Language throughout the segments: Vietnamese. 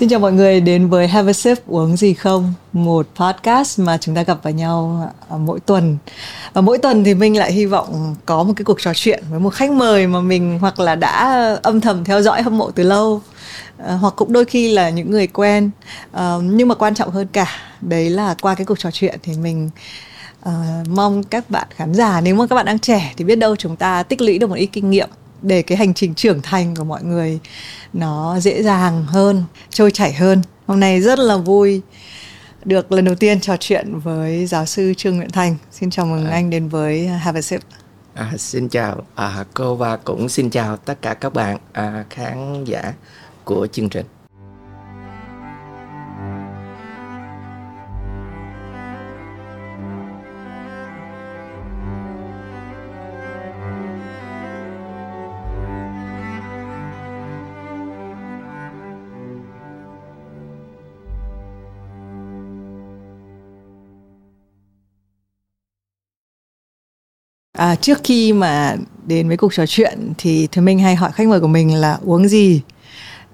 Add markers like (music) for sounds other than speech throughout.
Xin chào mọi người đến với Have a Sip uống gì không? Một podcast mà chúng ta gặp vào nhau à, mỗi tuần. Và mỗi tuần thì mình lại hy vọng có một cái cuộc trò chuyện với một khách mời mà mình hoặc là đã âm thầm theo dõi hâm mộ từ lâu. À, hoặc cũng đôi khi là những người quen. À, nhưng mà quan trọng hơn cả Đấy là qua cái cuộc trò chuyện thì mình uh, mong các bạn khán giả nếu mà các bạn đang trẻ thì biết đâu chúng ta tích lũy được một ít kinh nghiệm để cái hành trình trưởng thành của mọi người nó dễ dàng hơn trôi chảy hơn. Hôm nay rất là vui được lần đầu tiên trò chuyện với giáo sư trương nguyễn thành. Xin chào mừng à. anh đến với have a sip. À, xin chào. À, cô và cũng xin chào tất cả các bạn à, khán giả của chương trình À, trước khi mà đến với cuộc trò chuyện thì thì mình hay hỏi khách mời của mình là uống gì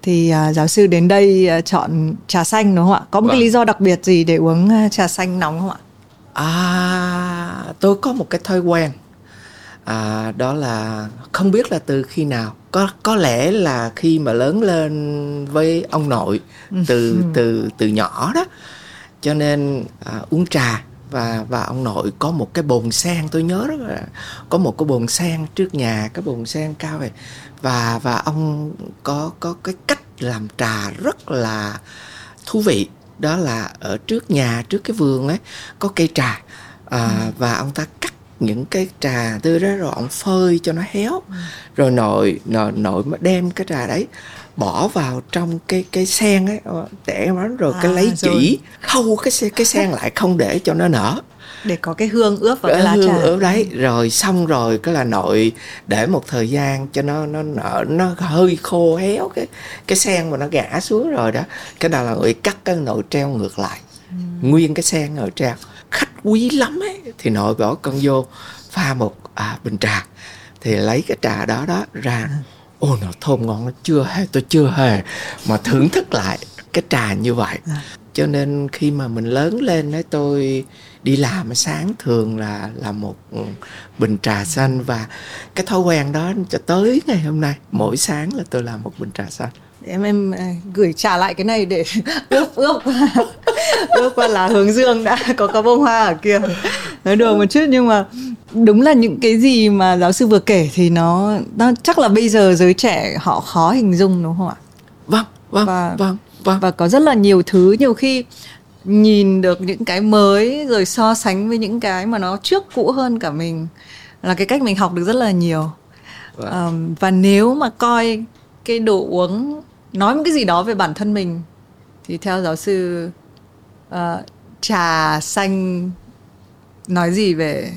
thì à, giáo sư đến đây à, chọn trà xanh đúng không ạ? Có một vâng. cái lý do đặc biệt gì để uống à, trà xanh nóng không ạ? À, tôi có một cái thói quen à, đó là không biết là từ khi nào có có lẽ là khi mà lớn lên với ông nội từ ừ. từ từ nhỏ đó cho nên à, uống trà và và ông nội có một cái bồn sen tôi nhớ rất là có một cái bồn sen trước nhà cái bồn sen cao này. Và và ông có có cái cách làm trà rất là thú vị. Đó là ở trước nhà trước cái vườn ấy có cây trà. À, ừ. và ông ta cắt những cái trà tươi đó rồi ông phơi cho nó héo. Ừ. rồi nội nội nội mới đem cái trà đấy bỏ vào trong cái cái sen ấy. Để nó rồi à, cái lấy rồi. chỉ khâu cái cái sen lại không để cho nó nở. Để có cái hương ướp vào cái lá hương trà. ướp đấy. Rồi xong rồi cái là nội để một thời gian cho nó nó nở nó hơi khô héo cái cái sen mà nó ngã xuống rồi đó. Cái đó là nội cắt cái nội treo ngược lại. Ừ. nguyên cái sen nội treo. Khách quý lắm ấy. Thì nội bỏ con vô pha một à, bình trà. Thì lấy cái trà đó đó ra. Ừ ô nó thơm ngon nó chưa hề tôi chưa hề mà thưởng thức lại cái trà như vậy. À. cho nên khi mà mình lớn lên đấy tôi đi làm sáng thường là là một bình trà xanh và cái thói quen đó cho tới ngày hôm nay mỗi sáng là tôi làm một bình trà xanh. Em em à, gửi trả lại cái này để (laughs) ướp ướp. (laughs) Ướp qua là hướng dương đã có có bông hoa ở kia. Nói đùa một chút nhưng mà đúng là những cái gì mà giáo sư vừa kể thì nó nó chắc là bây giờ giới trẻ họ khó hình dung đúng không ạ? Vâng vâng và, vâng vâng. và có rất là nhiều thứ. Nhiều khi nhìn được những cái mới rồi so sánh với những cái mà nó trước cũ hơn cả mình là cái cách mình học được rất là nhiều. Vâng. um, và nếu mà coi cái đồ uống nói một cái gì đó về bản thân mình thì theo giáo sư uh, trà xanh nói gì về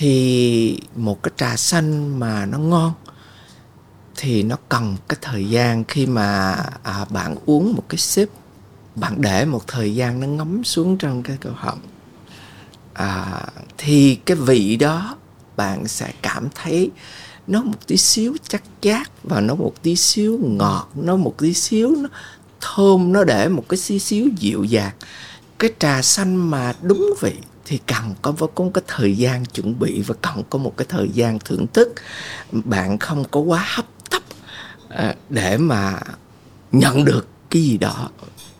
thì một cái trà xanh mà nó ngon thì nó cần cái thời gian khi mà à, bạn uống một cái sip bạn để một thời gian nó ngấm xuống trong cái cổ họng. À, thì cái vị đó bạn sẽ cảm thấy nó một tí xíu chắc chát và nó một tí xíu ngọt nó một tí xíu nó thơm nó để một cái xíu xíu dịu dàng. Cái trà xanh mà đúng vị thì cần có có cái thời gian chuẩn bị và cần có một cái thời gian thưởng thức. Bạn không có quá hấp tấp à, để mà nhận được cái gì đó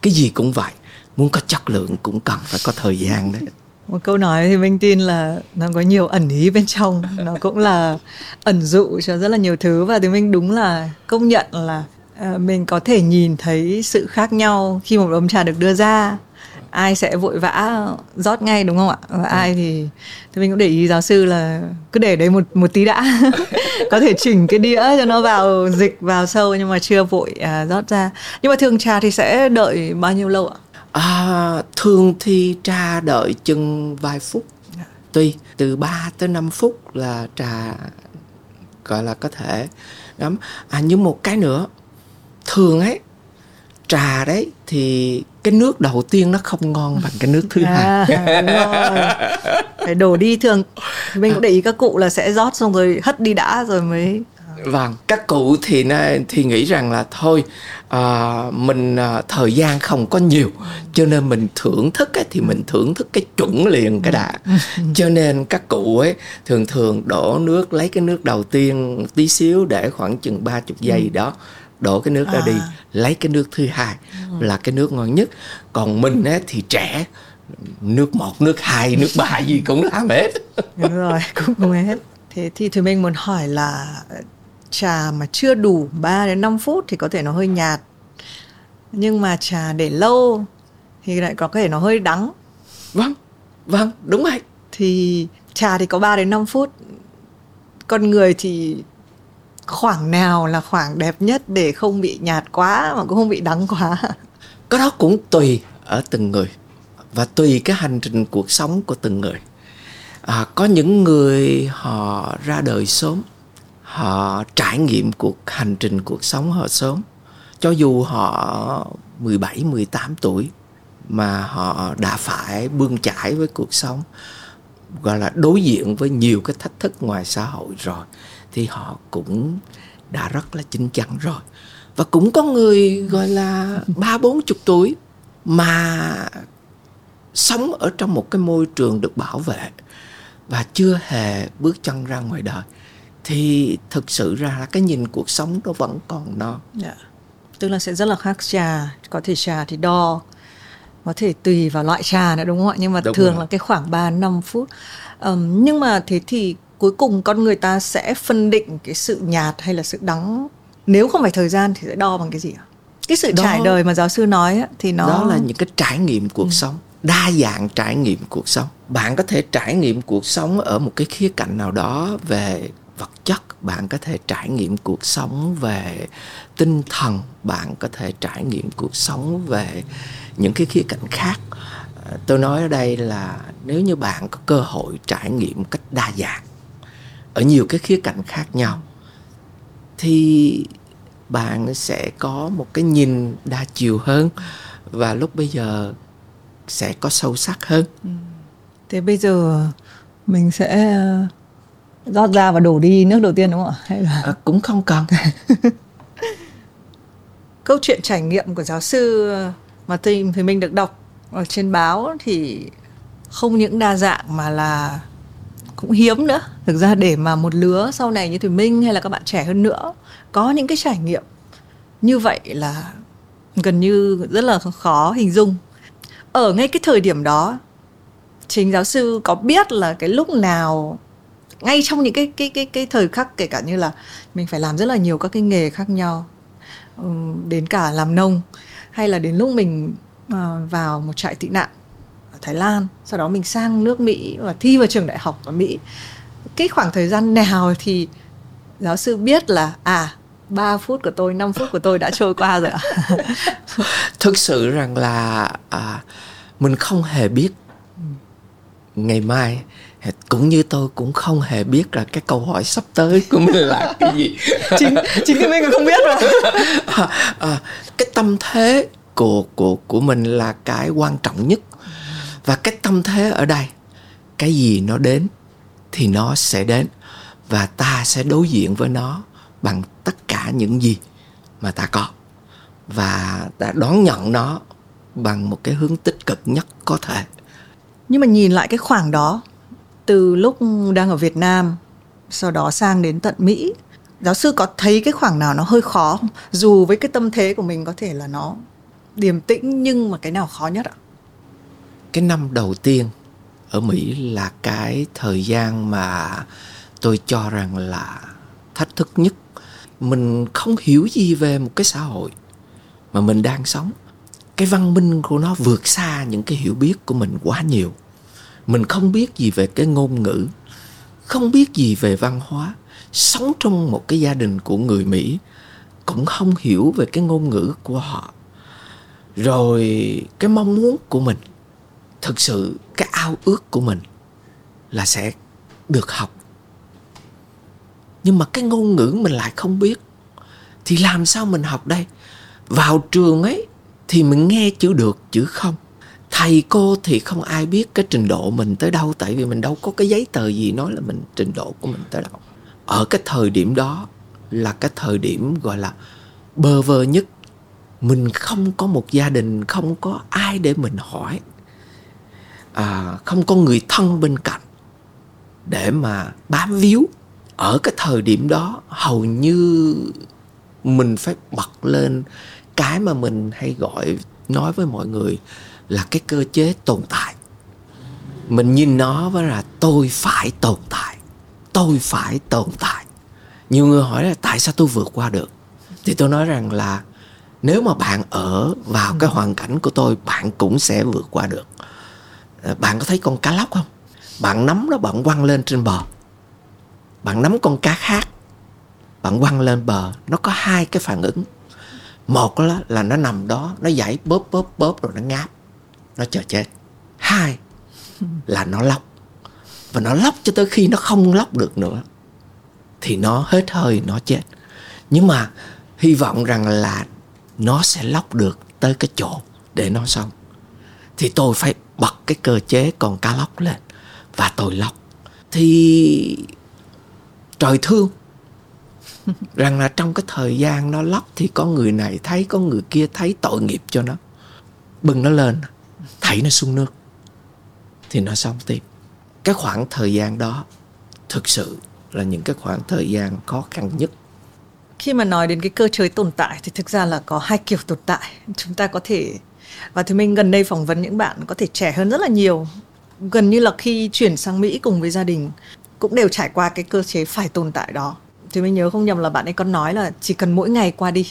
cái gì cũng vậy. Muốn có chất lượng cũng cần phải có thời gian đấy. (laughs) Một câu nói thì mình tin là nó có nhiều ẩn ý bên trong nó cũng là ẩn dụ cho rất là nhiều thứ. Và thì mình đúng là công nhận là à, mình có thể nhìn thấy sự khác nhau khi một ấm trà được đưa ra ai sẽ vội vã rót ngay đúng không ạ? Và ừ. ai thì thì mình cũng để ý giáo sư là cứ để đấy một một tí đã. (laughs) Có thể chỉnh cái đĩa cho nó vào dịch vào sâu nhưng mà chưa vội à, rót ra. Nhưng mà thường trà thì sẽ đợi bao nhiêu lâu ạ? À, thường thì trà đợi chừng vài phút. Dạ. tùy từ 3 tới 5 phút là trà gọi là có thể. Ngắm. À nhưng một cái nữa thường ấy trà đấy thì cái nước đầu tiên nó không ngon bằng cái nước thứ à, hai phải đổ đi thường. Mình cũng để ý các cụ là sẽ rót xong rồi hất đi đã rồi mới vâng các cụ thì thì nghĩ rằng là thôi à, mình à, thời gian không có nhiều cho nên mình thưởng thức ấy, thì mình thưởng thức cái chuẩn liền cái đã. (laughs) Cho nên các cụ ấy thường thường đổ nước lấy cái nước đầu tiên tí xíu để khoảng chừng ba chục giây đó đổ cái nước ra à. đi lấy cái nước thứ hai ừ. là cái nước ngon nhất. Còn mình ấy thì trẻ nước một nước hai nước ba gì cũng làm hết. (laughs) Đúng rồi cũng cũng hết. Thế thì thì mình muốn hỏi là trà mà chưa đủ 3 đến 5 phút thì có thể nó hơi nhạt. Nhưng mà trà để lâu thì lại có thể nó hơi đắng. Vâng vâng đúng rồi thì trà thì có 3 đến 5 phút. Con người thì khoảng nào là khoảng đẹp nhất để không bị nhạt quá mà cũng không bị đắng quá? Cái đó cũng tùy ở từng người và tùy cái hành trình cuộc sống của từng người. À, có những người họ ra đời sớm họ trải nghiệm cuộc hành trình cuộc sống họ sớm. Cho dù họ 17, 18 tuổi mà họ đã phải bươn chải với cuộc sống gọi là đối diện với nhiều cái thách thức ngoài xã hội rồi thì họ cũng đã rất là chín chắn rồi và cũng có người gọi là ba bốn chục tuổi mà sống ở trong một cái môi trường được bảo vệ và chưa hề bước chân ra ngoài đời thì thực sự ra là cái nhìn cuộc sống nó vẫn còn non yeah. Dạ. tức là sẽ rất là khác trà có thể trà thì đo có thể tùy vào loại trà nữa đúng không ạ nhưng mà đúng thường rồi. là cái khoảng 3 5 phút um, nhưng mà thế thì cuối cùng con người ta sẽ phân định cái sự nhạt hay là sự đắng. Nếu không phải thời gian thì sẽ đo bằng cái gì ạ? Cái sự đó, trải đời mà giáo sư nói thì nó đó là những cái trải nghiệm cuộc ừ. sống đa dạng trải nghiệm cuộc sống. Bạn có thể trải nghiệm cuộc sống ở một cái khía cạnh nào đó về vật chất bạn có thể trải nghiệm cuộc sống về tinh thần bạn có thể trải nghiệm cuộc sống về những cái khía cạnh khác. Ờ, tôi nói ở đây là nếu như bạn có cơ hội trải nghiệm cách đa dạng ở nhiều cái khía cạnh khác nhau thì bạn sẽ có một cái nhìn đa chiều hơn và lúc bây giờ sẽ có sâu sắc hơn. Ừ. thế bây giờ mình sẽ ờ, rót ra và đổ đi nước đầu tiên đúng không ạ? Hay là à, cũng không cần. (laughs) Câu chuyện trải nghiệm của giáo sư mà thì, thì mình được đọc ở trên báo thì không những đa dạng mà là cũng hiếm nữa. Thực ra để mà một lứa sau này như thùy minh hay là các bạn trẻ hơn nữa có những cái trải nghiệm như vậy là gần như rất là khó hình dung. Ở ngay cái thời điểm đó, chính giáo sư có biết là cái lúc nào, ngay trong những cái cái cái cái thời khắc kể cả như là mình phải làm rất là nhiều các cái nghề khác nhau đến cả làm nông, hay là đến lúc mình ờ, vào một trại tị nạn. Thái Lan sau đó mình sang nước Mỹ và thi vào trường đại học ở Mỹ. Cái khoảng thời gian nào thì giáo sư biết là à 3 phút của tôi 5 phút của tôi đã trôi qua rồi ạ? (laughs) Thực sự rằng là à, mình không hề biết. Ngày mai cũng như tôi cũng không hề biết là cái câu hỏi sắp tới của mình là cái gì. (laughs) Chính chính cái mình không biết rồi. (laughs) À, à, cái tâm thế của của của mình là cái quan trọng nhất và cái tâm thế ở đây, cái gì nó đến thì nó sẽ đến và ta sẽ đối diện với nó bằng tất cả những gì mà ta có. Và ta đón nhận nó bằng một cái hướng tích cực nhất có thể. Nhưng mà nhìn lại cái khoảng đó, từ lúc đang ở Việt Nam, sau đó sang đến tận Mỹ, giáo sư có thấy cái khoảng nào nó hơi khó không? dù với cái tâm thế của mình có thể là nó điềm tĩnh nhưng mà cái nào khó nhất ạ? Cái năm đầu tiên ở Mỹ là cái thời gian mà tôi cho rằng là thách thức nhất. Mình không hiểu gì về một cái xã hội mà mình đang sống. Cái văn minh của nó vượt xa những cái hiểu biết của mình quá nhiều. Mình không biết gì về cái ngôn ngữ, không biết gì về văn hóa. Sống trong một cái gia đình của người mỹ cũng không hiểu về cái ngôn ngữ của họ. Rồi cái mong muốn của mình thực sự cái ao ước của mình là sẽ được học. Nhưng mà cái ngôn ngữ mình lại không biết. Thì làm sao mình học đây? Vào trường ấy thì mình nghe chữ được, chữ không. Thầy cô thì không ai biết cái trình độ mình tới đâu, tại vì mình đâu có cái giấy tờ gì nói là mình trình độ của mình tới đâu. Ở cái thời điểm đó là cái thời điểm gọi là bơ vơ nhất. Mình không có một gia đình, không có ai để mình hỏi à, không có người thân bên cạnh để mà bám víu. Ở cái thời điểm đó hầu như mình phải bật lên cái mà mình hay gọi nói với mọi người là cái cơ chế tồn tại. Mình nhìn nó với là tôi phải tồn tại tôi phải tồn tại. Nhiều người hỏi là tại sao tôi vượt qua được? Thì tôi nói rằng là nếu mà bạn ở vào cái hoàn cảnh của tôi bạn cũng sẽ vượt qua được bạn có thấy con cá lóc không? Bạn nắm nó bạn quăng lên trên bờ. Bạn nắm con cá khác bạn quăng lên bờ. Nó có hai cái phản ứng. Một là, là nó nằm đó nó giải bóp bóp bóp rồi nó ngáp. Nó chờ chết. Hai (laughs) là nó lóc. Và nó lóc cho tới khi nó không lóc được nữa thì nó hết hơi nó chết. Nhưng mà hy vọng rằng là nó sẽ lóc được tới cái chỗ để nó xong thì tôi phải bật cái cơ chế con cá lóc lên và tôi lóc. Thì trời thương. (laughs) Rằng là trong cái thời gian nó lóc thì có người này thấy, có người kia thấy tội nghiệp cho nó. Bưng nó lên, thảy nó xuống nước. Thì nó xong tiếp. Cái khoảng thời gian đó thực sự là những cái khoảng thời gian khó khăn nhất. Khi mà nói đến cái cơ chế tồn tại thì thực ra là có hai kiểu tồn tại. Chúng ta có thể và thì mình gần đây phỏng vấn những bạn có thể trẻ hơn rất là nhiều. Gần như là khi chuyển sang Mỹ cùng với gia đình cũng đều trải qua cái cơ chế phải tồn tại đó. Thì mình nhớ không nhầm là bạn ấy có nói là chỉ cần mỗi ngày qua đi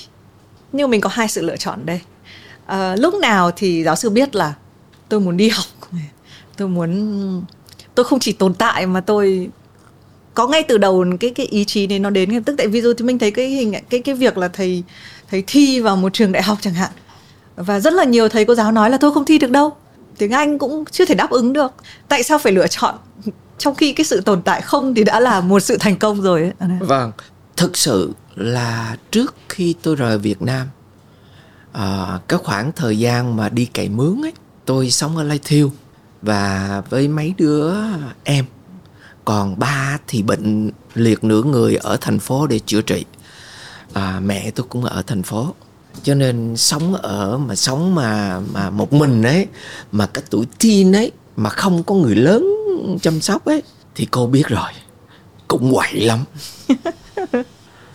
nhưng mình có hai sự lựa chọn đây. À, lúc nào thì giáo sư biết là tôi muốn đi học. Tôi muốn tôi không chỉ tồn tại mà tôi có ngay từ đầu cái cái ý chí này nó đến ngay tức. Tại ví dụ thì mình thấy cái hình cái cái việc là thầy thầy thi vào một trường đại học chẳng hạn và rất là nhiều thầy cô giáo nói là tôi không thi được đâu. Tiếng Anh cũng chưa thể đáp ứng được. Tại sao phải lựa chọn? (laughs) Trong khi cái sự tồn tại không thì đã là một sự thành công rồi ấy. vâng. vâng. Thực sự là trước khi tôi rời Việt Nam à, cái khoảng thời gian mà đi cày mướn ấy tôi sống ở Lai Thiêu. Và với mấy đứa em còn ba thì bệnh liệt nửa người ở thành phố để chữa trị. À, mẹ tôi cũng ở thành phố cho nên sống ở mà sống mà mà một mình ấy mà cái tuổi teen ấy mà không có người lớn chăm sóc ấy thì cô biết rồi cũng quậy lắm. (laughs)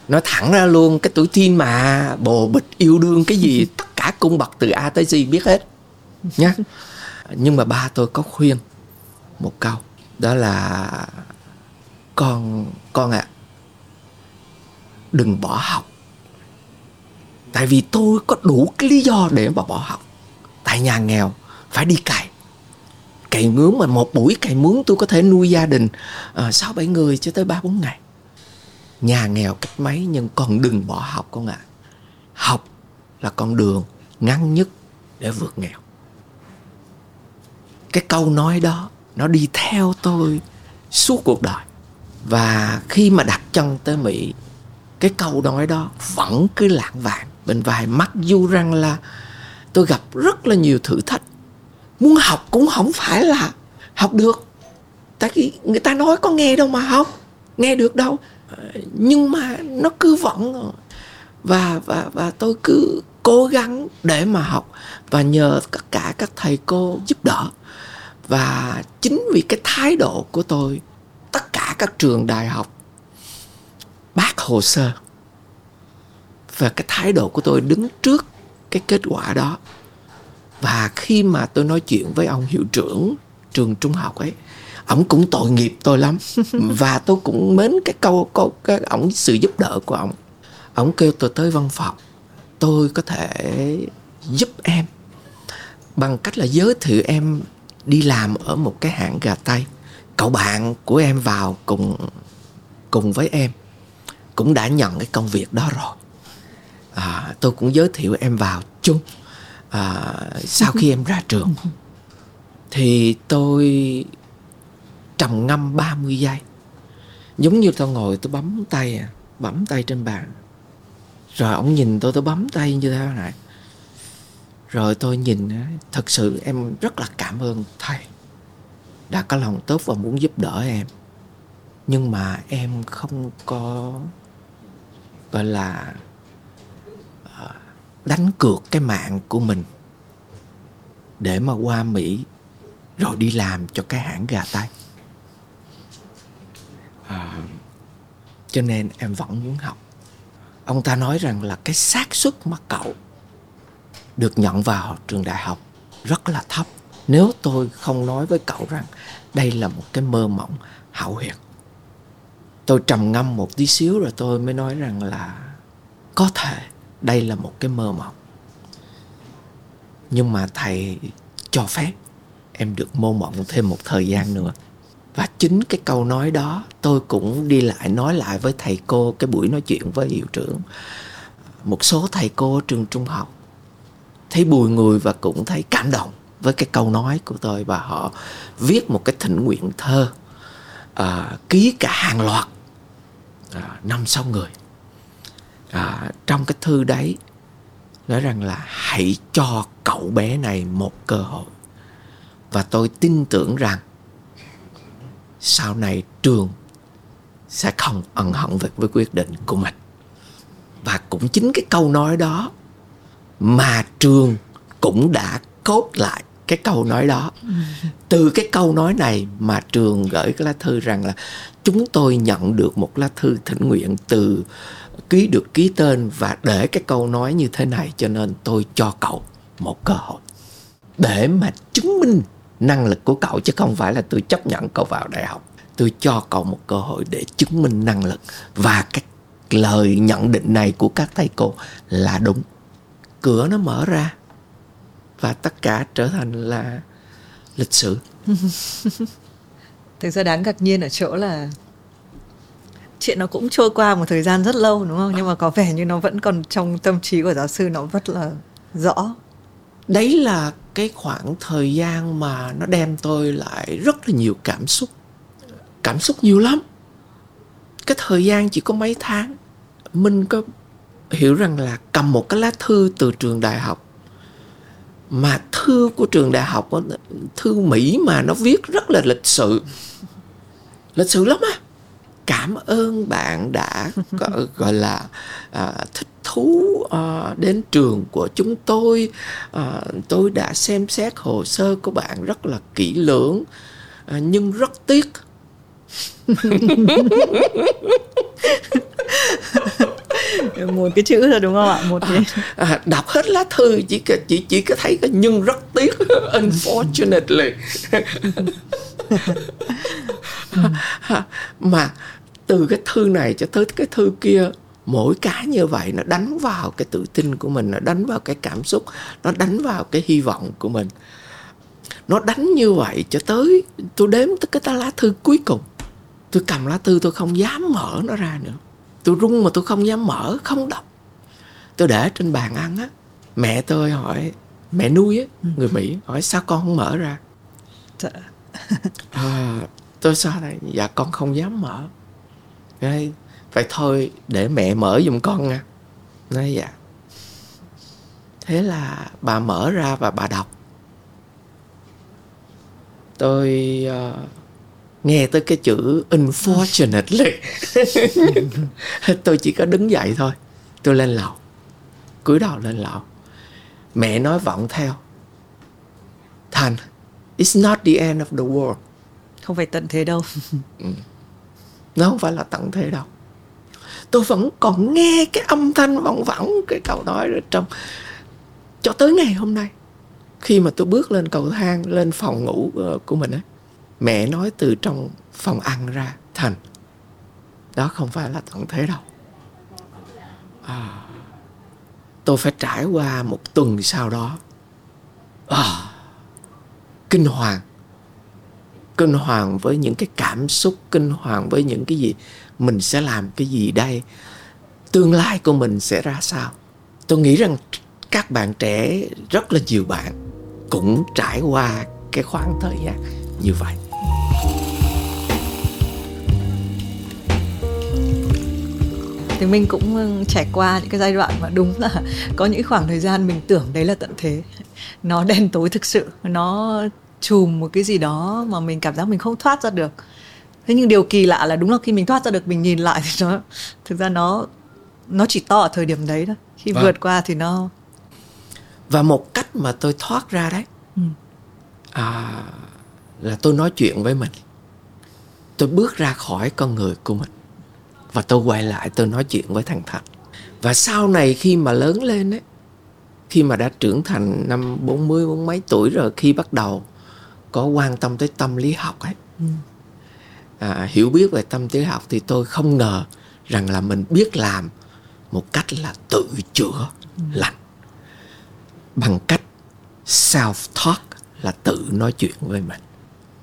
Nói thẳng ra luôn cái tuổi teen mà bồ bịch yêu đương cái gì (laughs) tất cả cung bậc từ a tới z biết hết nhá. Nhưng mà ba tôi có khuyên một câu đó là con con ạ à, đừng bỏ học tại vì tôi có đủ cái lý do để mà bỏ học. Tại nhà nghèo phải đi cày. Cày mướn mà một buổi cày mướn tôi có thể nuôi gia đình ờ, sáu uh, bảy người cho tới ba bốn ngày. Nhà nghèo cách mấy nhưng còn đừng bỏ học con ạ. À. học là con đường ngắn nhất để vượt nghèo. Cái câu nói đó nó đi theo tôi suốt cuộc đời. Và khi mà đặt chân tới mỹ cái câu nói đó vẫn cứ lãng vàng bên vai. Mặc dù rằng là tôi gặp rất là nhiều thử thách. Muốn học cũng không phải là học được. Tại vì người ta nói có nghe đâu mà học, nghe được đâu. Nhưng mà nó cứ vẫn và và và tôi cứ cố gắng để mà học và nhờ tất cả các thầy cô giúp đỡ. Và chính vì cái thái độ của tôi, tất cả các trường đại học, bác hồ sơ và cái thái độ của tôi đứng trước cái kết quả đó. Và khi mà tôi nói chuyện với ông hiệu trưởng trường trung học ấy, ổng cũng tội nghiệp tôi lắm. (laughs) Và tôi cũng mến cái câu câu, cái ổng, sự giúp đỡ của ổng. Ổng kêu tôi tới văn phòng. Tôi có thể giúp em bằng cách là giới thiệu em đi làm ở một cái hãng gà tây cậu bạn của em vào cùng cùng với em cũng đã nhận cái công việc đó rồi à, tôi cũng giới thiệu em vào chung à, sau khi em ra trường thì tôi trầm ngâm 30 giây. Giống như tôi ngồi tôi bấm tay à, bấm tay trên bàn. Rồi ông nhìn tôi tôi bấm tay như thế này. Rồi tôi nhìn thật sự em rất là cảm ơn thầy đã có lòng tốt và muốn giúp đỡ em. Nhưng mà em không có gọi là đánh cược cái mạng của mình để mà qua Mỹ rồi đi làm cho cái hãng gà tay. à, cho nên em vẫn muốn học ông ta nói rằng là cái xác suất mà cậu được nhận vào trường đại học rất là thấp nếu tôi không nói với cậu rằng đây là một cái mơ mộng hảo huyệt. tôi trầm ngâm một tí xíu rồi tôi mới nói rằng là có thể đây là một cái mơ mộng. Nhưng mà thầy cho phép em được mơ mộng thêm một thời gian nữa. Và chính cái câu nói đó tôi cũng đi lại nói lại với thầy cô cái buổi nói chuyện với hiệu trưởng. Một số thầy cô trường trung học thấy bùi người và cũng thấy cảm động với cái câu nói của tôi và họ viết một cái thỉnh nguyện thơ à, ký cả hàng loạt à, năm sáu người à, trong cái thư đấy nói rằng là hãy cho cậu bé này một cơ hội. Và tôi tin tưởng rằng sau này trường sẽ không ân hận về với quyết định của mình. Và cũng chính cái câu nói đó mà trường cũng đã cốt lại cái câu nói đó. Từ cái câu nói này mà trường gửi cái lá thư rằng là chúng tôi nhận được một lá thư thỉnh nguyện từ ký được ký tên và để cái câu nói như thế này, cho nên tôi cho cậu một cơ hội để mà chứng minh năng lực của cậu, chứ không phải là tôi chấp nhận cậu vào đại học. Tôi cho cậu một cơ hội để chứng minh năng lực và cái lời nhận định này của các thầy cô là đúng. Cửa nó mở ra và tất cả trở thành là lịch sử. (laughs) Thực ra đáng ngạc nhiên ở chỗ là chuyện nó cũng trôi qua một thời gian rất lâu, đúng không? Nhưng mà có vẻ như nó vẫn còn trong tâm trí của giáo sư, nó rất là rõ. Đấy là cái khoảng thời gian mà nó đem tôi lại rất là nhiều cảm xúc. Cảm xúc nhiều lắm. Cái thời gian chỉ có mấy tháng. Minh có hiểu rằng là cầm một cái lá thư từ trường đại học. Mà thư của trường đại học, thư mỹ mà nó viết rất là lịch sự. Lịch sự lắm á cảm ơn bạn đã (laughs) gọi, gọi là à, thích thú à, đến trường của chúng tôi. À, tôi đã xem xét hồ sơ của bạn rất là kỹ lưỡng à, nhưng rất tiếc. (laughs) (laughs) Một cái chữ thôi đúng không ạ? Một cái à, đọc hết lá thư chỉ chỉ chỉ có thấy cái nhưng rất tiếc. Unfortunately (laughs) mà từ cái thư này cho tới cái thư kia mỗi cái như vậy nó đánh vào cái tự tin của mình nó đánh vào cái cảm xúc nó đánh vào cái hy vọng của mình. Nó đánh như vậy cho tới tôi đếm tới cái lá thư cuối cùng. Tôi cầm lá thư tôi không dám mở nó ra nữa. Tôi run mà tôi không dám mở không đọc. Tôi để trên bàn ăn á mẹ tôi hỏi mẹ nuôi á? Ừ. người mỹ hỏi sao con không mở ra? À, tôi sao này dạ con không dám mở. Nói, vậy thôi để mẹ mở giùm con nha nói dạ. Thế là bà mở ra và bà đọc. Tôi uh, nghe tới cái chữ unfortunately. (laughs) Tôi chỉ có đứng dậy thôi. Tôi lên lầu. Cúi đầu lên lầu. Mẹ nói vọng theo. Thành it's not the end of the world không phải tận thế đâu. (laughs) Ừ. nó không phải là tận thế đâu. Tôi vẫn còn nghe cái âm thanh vọng vọng cái câu nói ở trong cho tới ngày hôm nay khi mà tôi bước lên cầu thang lên phòng ngủ ờ, của mình ấy mẹ nói từ trong phòng ăn ra thành đó không phải là tận thế đâu. À, tôi phải trải qua một tuần sau đó. À, kinh hoàng kinh hoàng với những cái cảm xúc, kinh hoàng với những cái gì? Mình sẽ làm cái gì đây? Tương lai của mình sẽ ra sao? Tôi nghĩ rằng các bạn trẻ, rất là nhiều bạn cũng trải qua cái khoảng thời gian như vậy. Thì mình cũng ừ, trải qua những cái giai đoạn mà đúng là có những khoảng thời gian mình tưởng đấy là tận thế. Nó đen tối thực sự, nó chùm một cái gì đó mà mình cảm giác mình không thoát ra được thế nhưng điều kỳ lạ là đúng là khi mình thoát ra được mình nhìn lại thì nó thực ra nó nó chỉ to ở thời điểm đấy thôi khi Vâng. vượt qua thì nó và một cách mà tôi thoát ra đấy Ừ. à, là tôi nói chuyện với mình tôi bước ra khỏi con người của mình và tôi quay lại tôi nói chuyện với thằng Thành và sau này khi mà lớn lên ấy khi mà đã trưởng thành năm 40 bốn mấy tuổi rồi khi bắt đầu có quan tâm tới tâm lý học ấy. À, hiểu biết về tâm lý học thì tôi không ngờ rằng là mình biết làm một cách là tự chữa lành. Bằng cách self talk là tự nói chuyện với mình.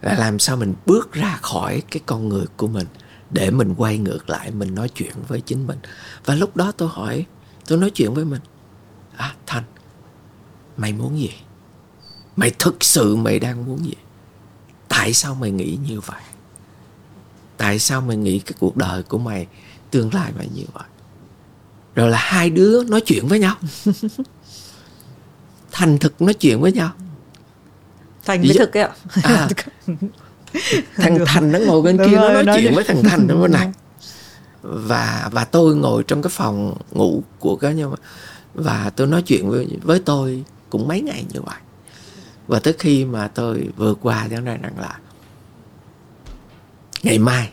Là làm sao mình bước ra khỏi cái con người của mình để mình quay ngược lại mình nói chuyện với chính mình. Và lúc đó tôi hỏi tôi nói chuyện với mình à thanh mày muốn gì mày thực sự mày đang muốn gì? Tại sao mày nghĩ như vậy? Tại sao mày nghĩ cái cuộc đời của mày tương lai mày như vậy? Rồi là hai đứa nói chuyện với nhau. (laughs) Thành thực nói chuyện với nhau. Thành với thực ấy ạ. À. (laughs) thằng thành nó ngồi bên Đúng kia nó nói nói chuyện với thằng (laughs) thành bên này. Và và tôi ngồi trong cái phòng ngủ của cá nhân. Và tôi nói chuyện với với tôi cũng mấy ngày như vậy và tới khi mà tôi vượt qua vấn đề rằng là ngày mai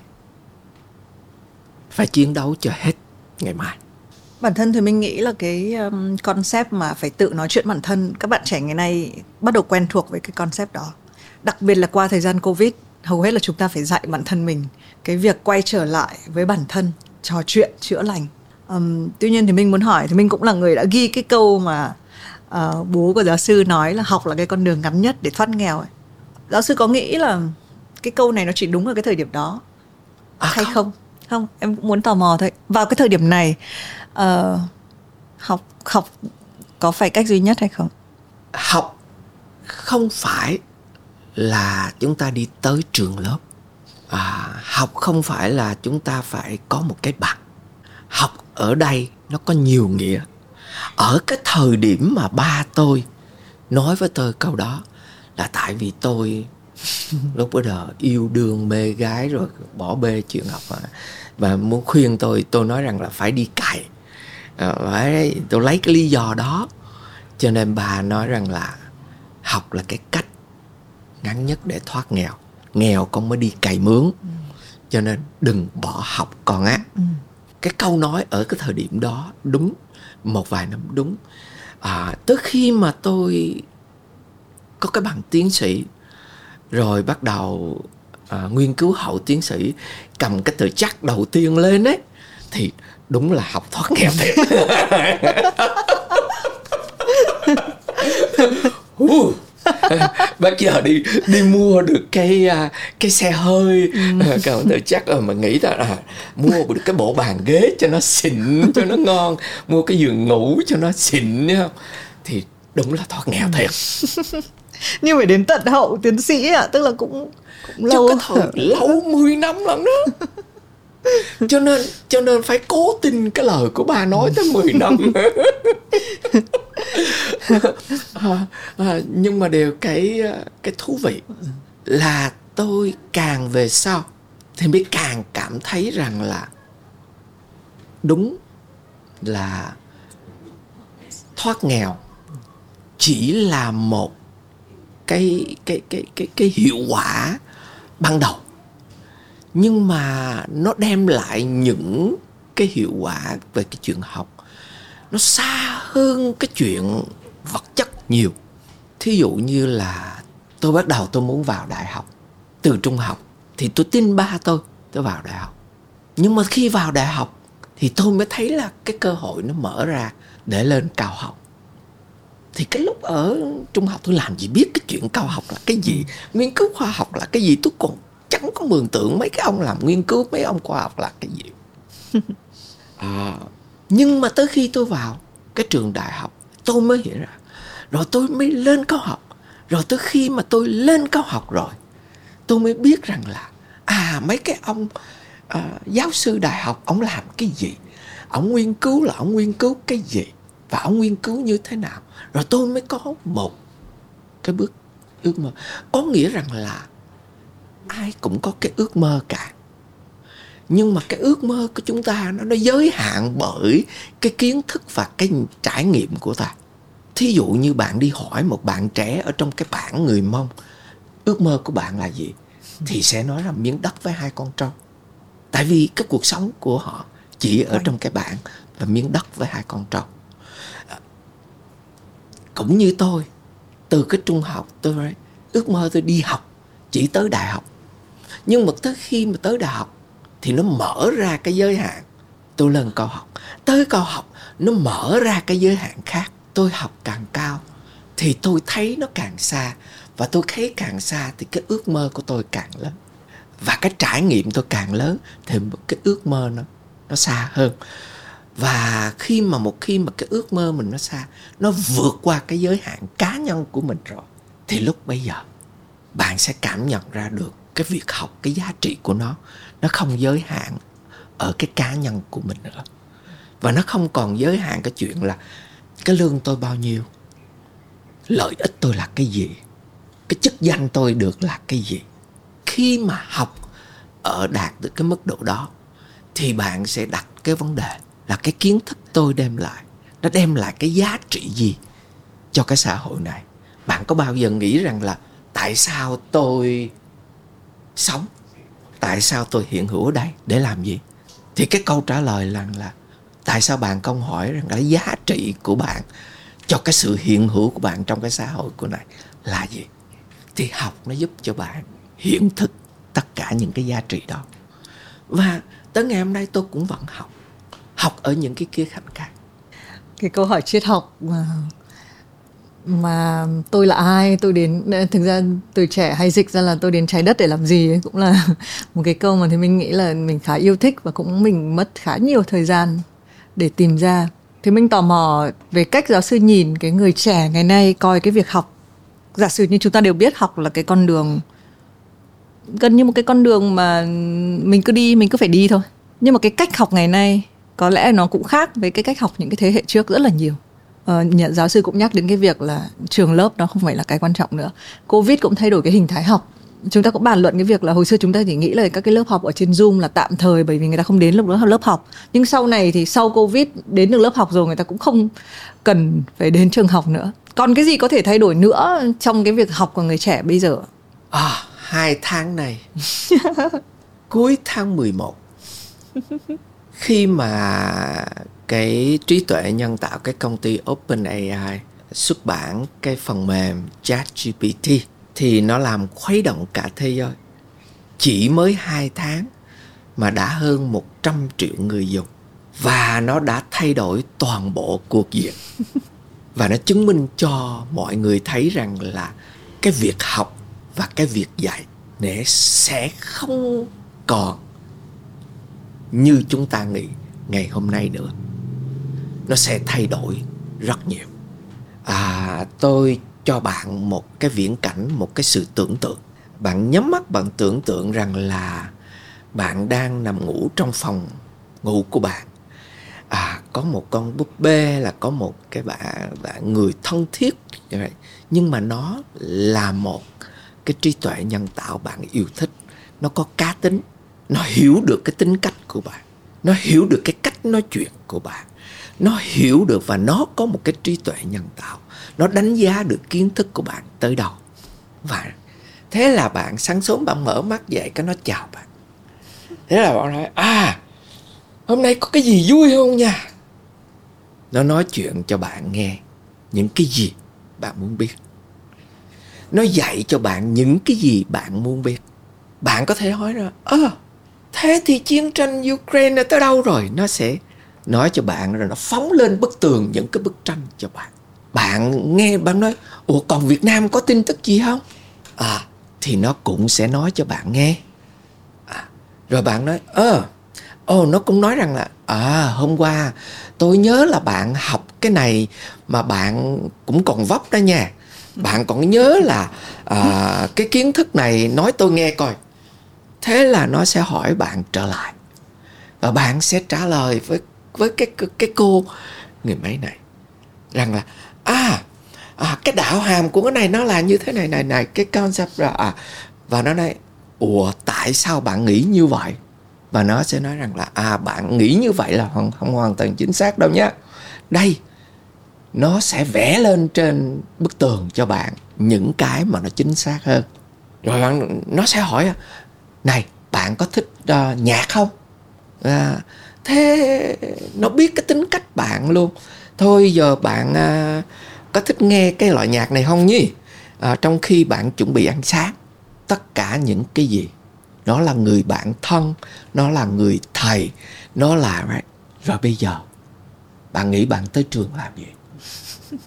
phải chiến đấu cho hết ngày mai. Bản thân thì mình nghĩ là cái um, concept mà phải tự nói chuyện bản thân các bạn trẻ ngày nay bắt đầu quen thuộc với cái concept đó. Đặc biệt là qua thời gian covid hầu hết là chúng ta phải dạy bản thân mình cái việc quay trở lại với bản thân trò chuyện chữa lành. Um, tuy nhiên thì mình muốn hỏi thì mình cũng là người đã ghi cái câu mà ờ, bố của giáo sư nói là học là cái con đường ngắn nhất để thoát nghèo ấy. giáo sư có nghĩ là cái câu này nó chỉ đúng ở cái thời điểm đó À, hay không. không? Em cũng muốn tò mò thôi. Vào cái thời điểm này ờ, học học có phải cách duy nhất hay không? Học không phải là chúng ta đi tới trường lớp. À, học không phải là chúng ta phải có một cái bằng. Học ở đây nó có nhiều nghĩa ở cái thời điểm mà ba tôi nói với tôi câu đó là tại vì tôi (laughs) lúc bây giờ yêu đương mê gái rồi bỏ bê chuyện học mà. Và muốn khuyên tôi tôi nói rằng là phải đi cày. À, phải tôi lấy cái lý do đó. Cho nên bà nói rằng là học là cái cách ngắn nhất để thoát nghèo. Nghèo con mới đi cày mướn. Cho nên đừng bỏ học con á. Cái câu nói ở cái thời điểm đó đúng một vài năm đúng à, tới khi mà tôi có cái bằng tiến sĩ rồi bắt đầu à, nghiên cứu hậu tiến sĩ cầm cái từ chắc đầu tiên lên ấy thì đúng là học thoát nghèo (laughs) (laughs) thiệt. (laughs) Bác giờ đi đi mua được cái à, cái xe hơi. À, còn tôi chắc là mà nghĩ là à, mua được cái bộ bàn ghế cho nó xịn cho nó ngon mua cái giường ngủ cho nó xịn nhá thì đúng là thoát nghèo thiệt. (laughs) Nhưng phải đến tận hậu tiến sĩ ạ tức là cũng cũng lâu thời lâu 10 năm lận đó (laughs) (laughs) cho nên cho nên phải cố tin cái lời của bà nói tới 10 năm. (laughs) (laughs) À, à, nhưng mà điều cái cái thú vị là tôi càng về sau thì mới càng cảm thấy rằng là đúng là thoát nghèo chỉ là một cái cái cái cái cái hiệu quả ban đầu nhưng mà nó đem lại những cái hiệu quả về cái chuyện học. Nó xa hơn cái chuyện vật chất nhiều. Thí dụ như là tôi bắt đầu tôi muốn vào đại học, từ trung học thì tôi tin ba tôi tôi vào đại học. Nhưng mà khi vào đại học thì tôi mới thấy là cái cơ hội nó mở ra để lên cao học. Thì cái lúc ở trung học tôi làm gì biết cái chuyện cao học là cái gì, nghiên cứu khoa học là cái gì, tôi còn chẳng có mường tượng mấy cái ông làm nghiên cứu mấy ông khoa học là cái gì. (laughs) À, nhưng mà tới khi tôi vào cái trường đại học tôi mới hiểu ra. Rồi tôi mới lên cao học. Rồi tới khi mà tôi lên cao học rồi tôi mới biết rằng là à mấy cái ông à, giáo sư đại học ông làm cái gì? Ông nghiên cứu là ông nghiên cứu cái gì? Và ông nghiên cứu như thế nào? Rồi tôi mới có một cái bước ước mơ. Có nghĩa rằng là ai cũng có cái ước mơ cả. Nhưng mà cái ước mơ của chúng ta nó nó giới hạn bởi cái kiến thức và cái trải nghiệm của ta. Thí dụ như bạn đi hỏi một bạn trẻ ở trong cái bản người mông ước mơ của bạn là gì? Thì sẽ nói là miếng đất với hai con trâu. Tại vì cái cuộc sống của họ chỉ ở trong cái bản là miếng đất với hai con trâu. Cũng như tôi từ cái trung học tôi ước mơ tôi đi học chỉ tới đại học nhưng mà tới khi mà tới đại học thì nó mở ra cái giới hạn. Tôi lên cao học. Tới cao học, nó mở ra cái giới hạn khác. Tôi học càng cao thì tôi thấy nó càng xa. Và tôi thấy càng xa thì cái ước mơ của tôi càng lớn. Và cái trải nghiệm tôi càng lớn thì cái ước mơ nó nó xa hơn. Và khi mà một khi mà cái ước mơ mình nó xa, nó vượt qua cái giới hạn cá nhân của mình rồi, thì lúc bây giờ bạn sẽ cảm nhận ra được cái việc học, cái giá trị của nó nó không giới hạn ở cái cá nhân của mình nữa. Và nó không còn giới hạn cái chuyện là cái lương tôi bao nhiêu, lợi ích tôi là cái gì, cái chức danh tôi được là cái gì. Khi mà học ở đạt được cái mức độ đó, thì bạn sẽ đặt cái vấn đề là cái kiến thức tôi đem lại, nó đem lại cái giá trị gì cho cái xã hội này. Bạn có bao giờ nghĩ rằng là tại sao tôi sống. Tại sao tôi hiện hữu ở đây? Để làm gì? Thì cái câu trả lời là là tại sao bạn không hỏi rằng cái giá trị của bạn cho cái sự hiện hữu của bạn trong cái xã hội của này là gì? Thì học nó giúp cho bạn hiện thực tất cả những cái giá trị đó. Và tới ngày hôm nay tôi cũng vẫn học. Học ở những cái kia cạnh khác. Cái câu hỏi triết học mà mà tôi là ai? Tôi đến thực ra từ trẻ hay dịch ra là tôi đến trái đất để làm gì ấy, cũng là (laughs) một cái câu mà thì mình nghĩ là mình khá yêu thích và cũng mình mất khá nhiều thời gian để tìm ra. Thì mình tò mò về cách giáo sư nhìn cái người trẻ ngày nay coi cái việc học. Giả sử như chúng ta đều biết học là cái con đường gần như một cái con đường mà mình cứ đi mình cứ phải đi thôi. Nhưng mà cái cách học ngày nay có lẽ nó cũng khác với cái cách học những cái thế hệ trước rất là nhiều. Ờ, uh, nhận giáo sư cũng nhắc đến cái việc là trường lớp nó không phải là cái quan trọng nữa. Covid cũng thay đổi cái hình thái học. Chúng ta cũng bàn luận cái việc là hồi xưa chúng ta chỉ nghĩ là các cái lớp học ở trên zoom là tạm thời bởi vì người ta không đến lúc đó lớp học. Nhưng sau này thì sau covid đến được lớp học rồi người ta cũng không cần phải đến trường học nữa. Còn cái gì có thể thay đổi nữa trong cái việc học của người trẻ bây giờ? À hai tháng này. (laughs) Cuối tháng 11 khi mà cái trí tuệ nhân tạo cái công ty OpenAI xuất bản cái phần mềm ChatGPT thì nó làm khuấy động cả thế giới. Chỉ mới 2 tháng mà đã hơn 100 triệu người dùng và nó đã thay đổi toàn bộ cuộc diện. Và nó chứng minh cho mọi người thấy rằng là cái việc học và cái việc dạy để sẽ không còn như chúng ta nghĩ ngày hôm nay nữa nó sẽ thay đổi rất nhiều. À tôi cho bạn một cái viễn cảnh, một cái sự tưởng tượng. Bạn nhắm mắt, bạn tưởng tượng rằng là bạn đang nằm ngủ trong phòng ngủ của bạn. À có một con búp bê là có một cái bạn bạn người thân thiết. Như vậy, nhưng mà nó là một cái trí tuệ nhân tạo bạn yêu thích. Nó có cá tính, nó hiểu được cái tính cách của bạn. Nó hiểu được cái cách nói chuyện của bạn nó hiểu được và nó có một cái trí tuệ nhân tạo. Nó đánh giá được kiến thức của bạn tới đâu. Và thế là bạn sáng sớm bạn mở mắt dậy cái nó chào bạn. Thế là bạn nói à hôm nay có cái gì vui không nha? Nó nói chuyện cho bạn nghe những cái gì bạn muốn biết. Nó dạy cho bạn những cái gì bạn muốn biết. Bạn có thể hỏi ra ơ à, thế thì chiến tranh Ukraine tới đâu rồi? Nó sẽ nói cho bạn rồi nó phóng lên bức tường những cái bức tranh cho bạn. Bạn nghe bạn nói ủa còn Việt Nam có tin tức gì không? À thì nó cũng sẽ nói cho bạn nghe. À, rồi bạn nói ơ ồ nó cũng nói rằng là à hôm qua tôi nhớ là bạn học cái này mà bạn cũng còn vấp đó nha. Bạn còn nhớ là à, cái kiến thức này nói tôi nghe coi. Thế là nó sẽ hỏi bạn trở lại và bạn sẽ trả lời với với cái cái cô người máy này. Rằng là à, à cái đạo hàm của cái này nó là như thế này này này cái concept là à. Và nó nói ủa tại sao bạn nghĩ như vậy? Và nó sẽ nói rằng là à bạn nghĩ như vậy là không, không hoàn toàn chính xác đâu nhé đây nó sẽ vẽ lên trên bức tường cho bạn những cái mà nó chính xác hơn. Rồi bạn nó sẽ hỏi này bạn có thích uh, nhạc không? Uh, thế nó biết cái tính cách bạn luôn. Thôi giờ bạn à, có thích nghe cái loại nhạc này không nhỉ? À, trong khi bạn chuẩn bị ăn sáng tất cả những cái gì nó là người bạn thân nó là người thầy nó là à, rồi bây giờ bạn nghĩ bạn tới trường làm gì? (laughs)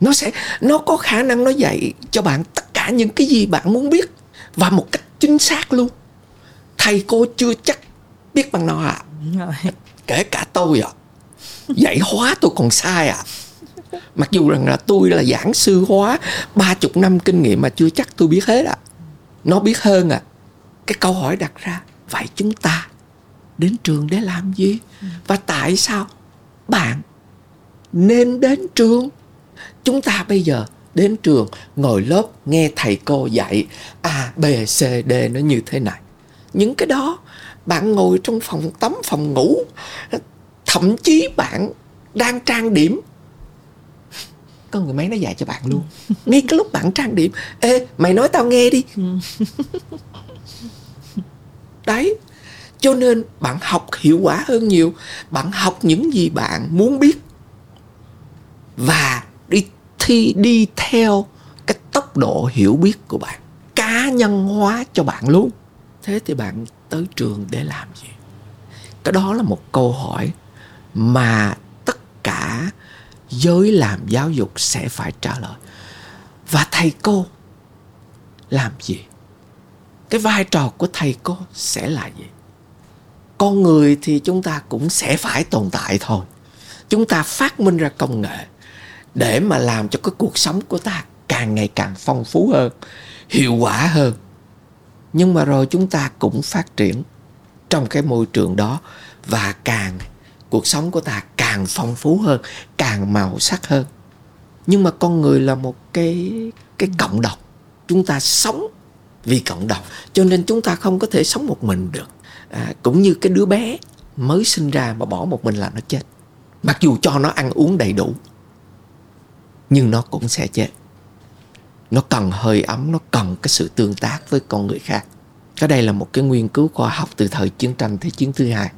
Nó sẽ nó có khả năng nó dạy cho bạn tất cả những cái gì bạn muốn biết và một cách chính xác luôn. Thầy cô chưa chắc biết bằng nó à kể cả tôi à dạy hóa tôi còn sai à mặc dù rằng là tôi là giảng sư hóa ba chục năm kinh nghiệm mà chưa chắc tôi biết hết à nó biết hơn à cái câu hỏi đặt ra vậy chúng ta đến trường để làm gì? Và tại sao bạn nên đến trường? Chúng ta bây giờ đến trường ngồi lớp nghe thầy cô dạy a b c d nó như thế này. Những cái đó bạn ngồi trong phòng tắm phòng ngủ. Thậm chí bạn đang trang điểm. Có người máy nó dạy cho bạn luôn. (laughs) Ngay cái lúc bạn trang điểm ê mày nói tao nghe đi. (laughs) Đấy. Cho nên bạn học hiệu quả hơn nhiều. Bạn học những gì bạn muốn biết. Và đi thi đi theo cái tốc độ hiểu biết của bạn. Cá nhân hóa cho bạn luôn. Thế thì bạn tới trường để làm gì? Cái đó là một câu hỏi mà tất cả giới làm giáo dục sẽ phải trả lời. Và thầy cô làm gì? Cái vai trò của thầy cô sẽ là gì? Con người thì chúng ta cũng sẽ phải tồn tại thôi. Chúng ta phát minh ra công nghệ để mà làm cho cái cuộc sống của ta càng ngày càng phong phú hơn, hiệu quả hơn nhưng mà rồi chúng ta cũng phát triển trong cái môi trường đó và càng cuộc sống của ta càng phong phú hơn càng màu sắc hơn. Nhưng mà con người là một cái cái cộng đồng. Chúng ta sống vì cộng đồng cho nên chúng ta không có thể sống một mình được. À, cũng như cái đứa bé mới sinh ra mà bỏ một mình là nó chết. Mặc dù cho nó ăn uống đầy đủ nhưng nó cũng sẽ chết nó cần hơi ấm nó cần cái sự tương tác với con người khác. Cái đây là một cái nghiên cứu khoa học từ thời chiến tranh thế chiến thứ hai.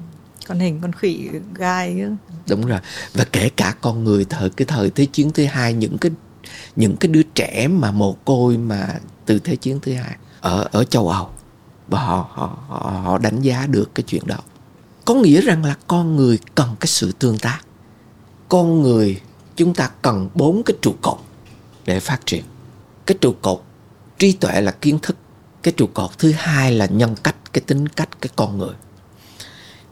Con hình con khỉ gai đúng rồi. Và kể cả con người thời cái thời thế chiến thứ hai những cái những cái đứa trẻ mà mồ côi mà từ thế chiến thứ hai ở ở châu Âu. Và họ họ, họ đánh giá được cái chuyện đó. Có nghĩa rằng là con người cần cái sự tương tác. Con người chúng ta cần bốn cái trụ cột để phát triển cái trụ cột trí tuệ là kiến thức cái trụ cột thứ hai là nhân cách cái tính cách cái con người.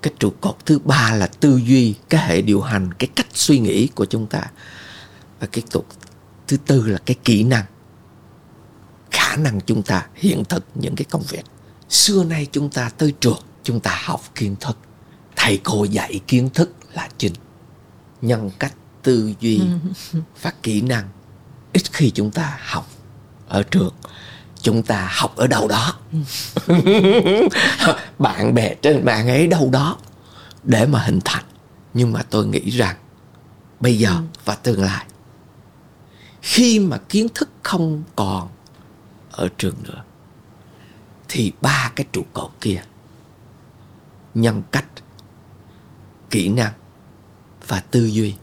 Cái trụ cột thứ ba là tư duy cái hệ điều hành cái cách suy nghĩ của chúng ta. Và cái trụ thứ tư là cái kỹ năng. Khả năng chúng ta hiện thực những cái công việc. Xưa nay chúng ta tới trường chúng ta học kiến thức. Thầy cô dạy kiến thức là chính. Nhân cách tư duy (laughs) và kỹ năng. Ít khi chúng ta học ở trường chúng ta học ở đâu đó. (laughs) Bạn bè trên mạng ấy đâu đó để mà hình thành. Nhưng mà tôi nghĩ rằng bây giờ và tương lai khi mà kiến thức không còn ở trường nữa thì ba cái trụ cột kia nhân cách kỹ năng và tư duy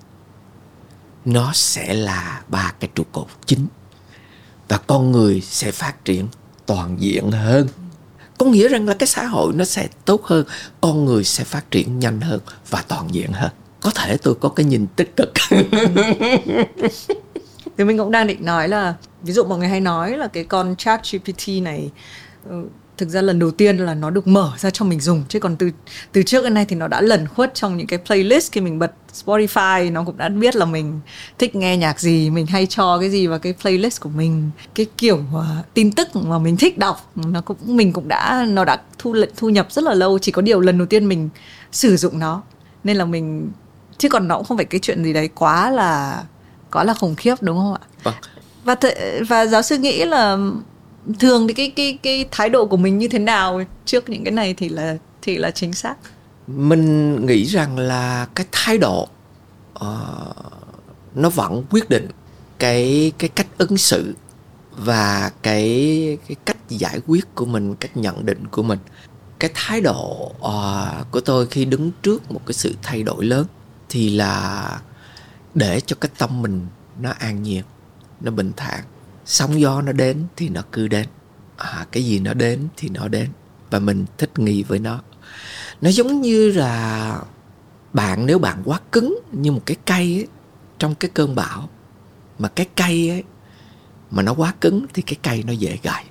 nó sẽ là ba cái trụ cột chính và con người sẽ phát triển toàn diện hơn. Có nghĩa rằng là cái xã hội nó sẽ tốt hơn, con người sẽ phát triển nhanh hơn và toàn diện hơn. Có thể tôi có cái nhìn tích cực. Thì mình cũng đang định nói là, ví dụ mọi người hay nói là cái con chat GPT này ừ, thực ra lần đầu tiên là nó được mở ra cho mình dùng chứ còn từ từ trước đến nay thì nó đã lẩn khuất trong những cái playlist khi mình bật Spotify nó cũng đã biết là mình thích nghe nhạc gì mình hay cho cái gì vào cái playlist của mình. Cái kiểu uh, tin tức mà mình thích đọc nó cũng mình cũng đã nó đã thu thu nhập rất là lâu chỉ có điều lần đầu tiên mình sử dụng nó. Nên là mình chứ còn nó cũng không phải cái chuyện gì đấy quá là quá là khủng khiếp đúng không ạ? Vâng. và th- và giáo sư nghĩ là thường thì cái cái cái thái độ của mình như thế nào trước những cái này thì là thì là chính xác? Mình nghĩ rằng là cái thái độ uh, nó vẫn quyết định cái cái cách ứng xử và cái cái cách giải quyết của mình cách nhận định của mình. Cái thái độ uh, của tôi khi đứng trước một cái sự thay đổi lớn thì là để cho cái tâm mình nó an nhiên nó bình thản sóng gió nó đến thì nó cứ đến. À, cái gì nó đến thì nó đến. Và mình thích nghi với nó. Nó giống như là bạn nếu bạn quá cứng như một cái cây ấy, trong cái cơn bão mà cái cây ấy mà nó quá cứng thì cái cây nó dễ gãy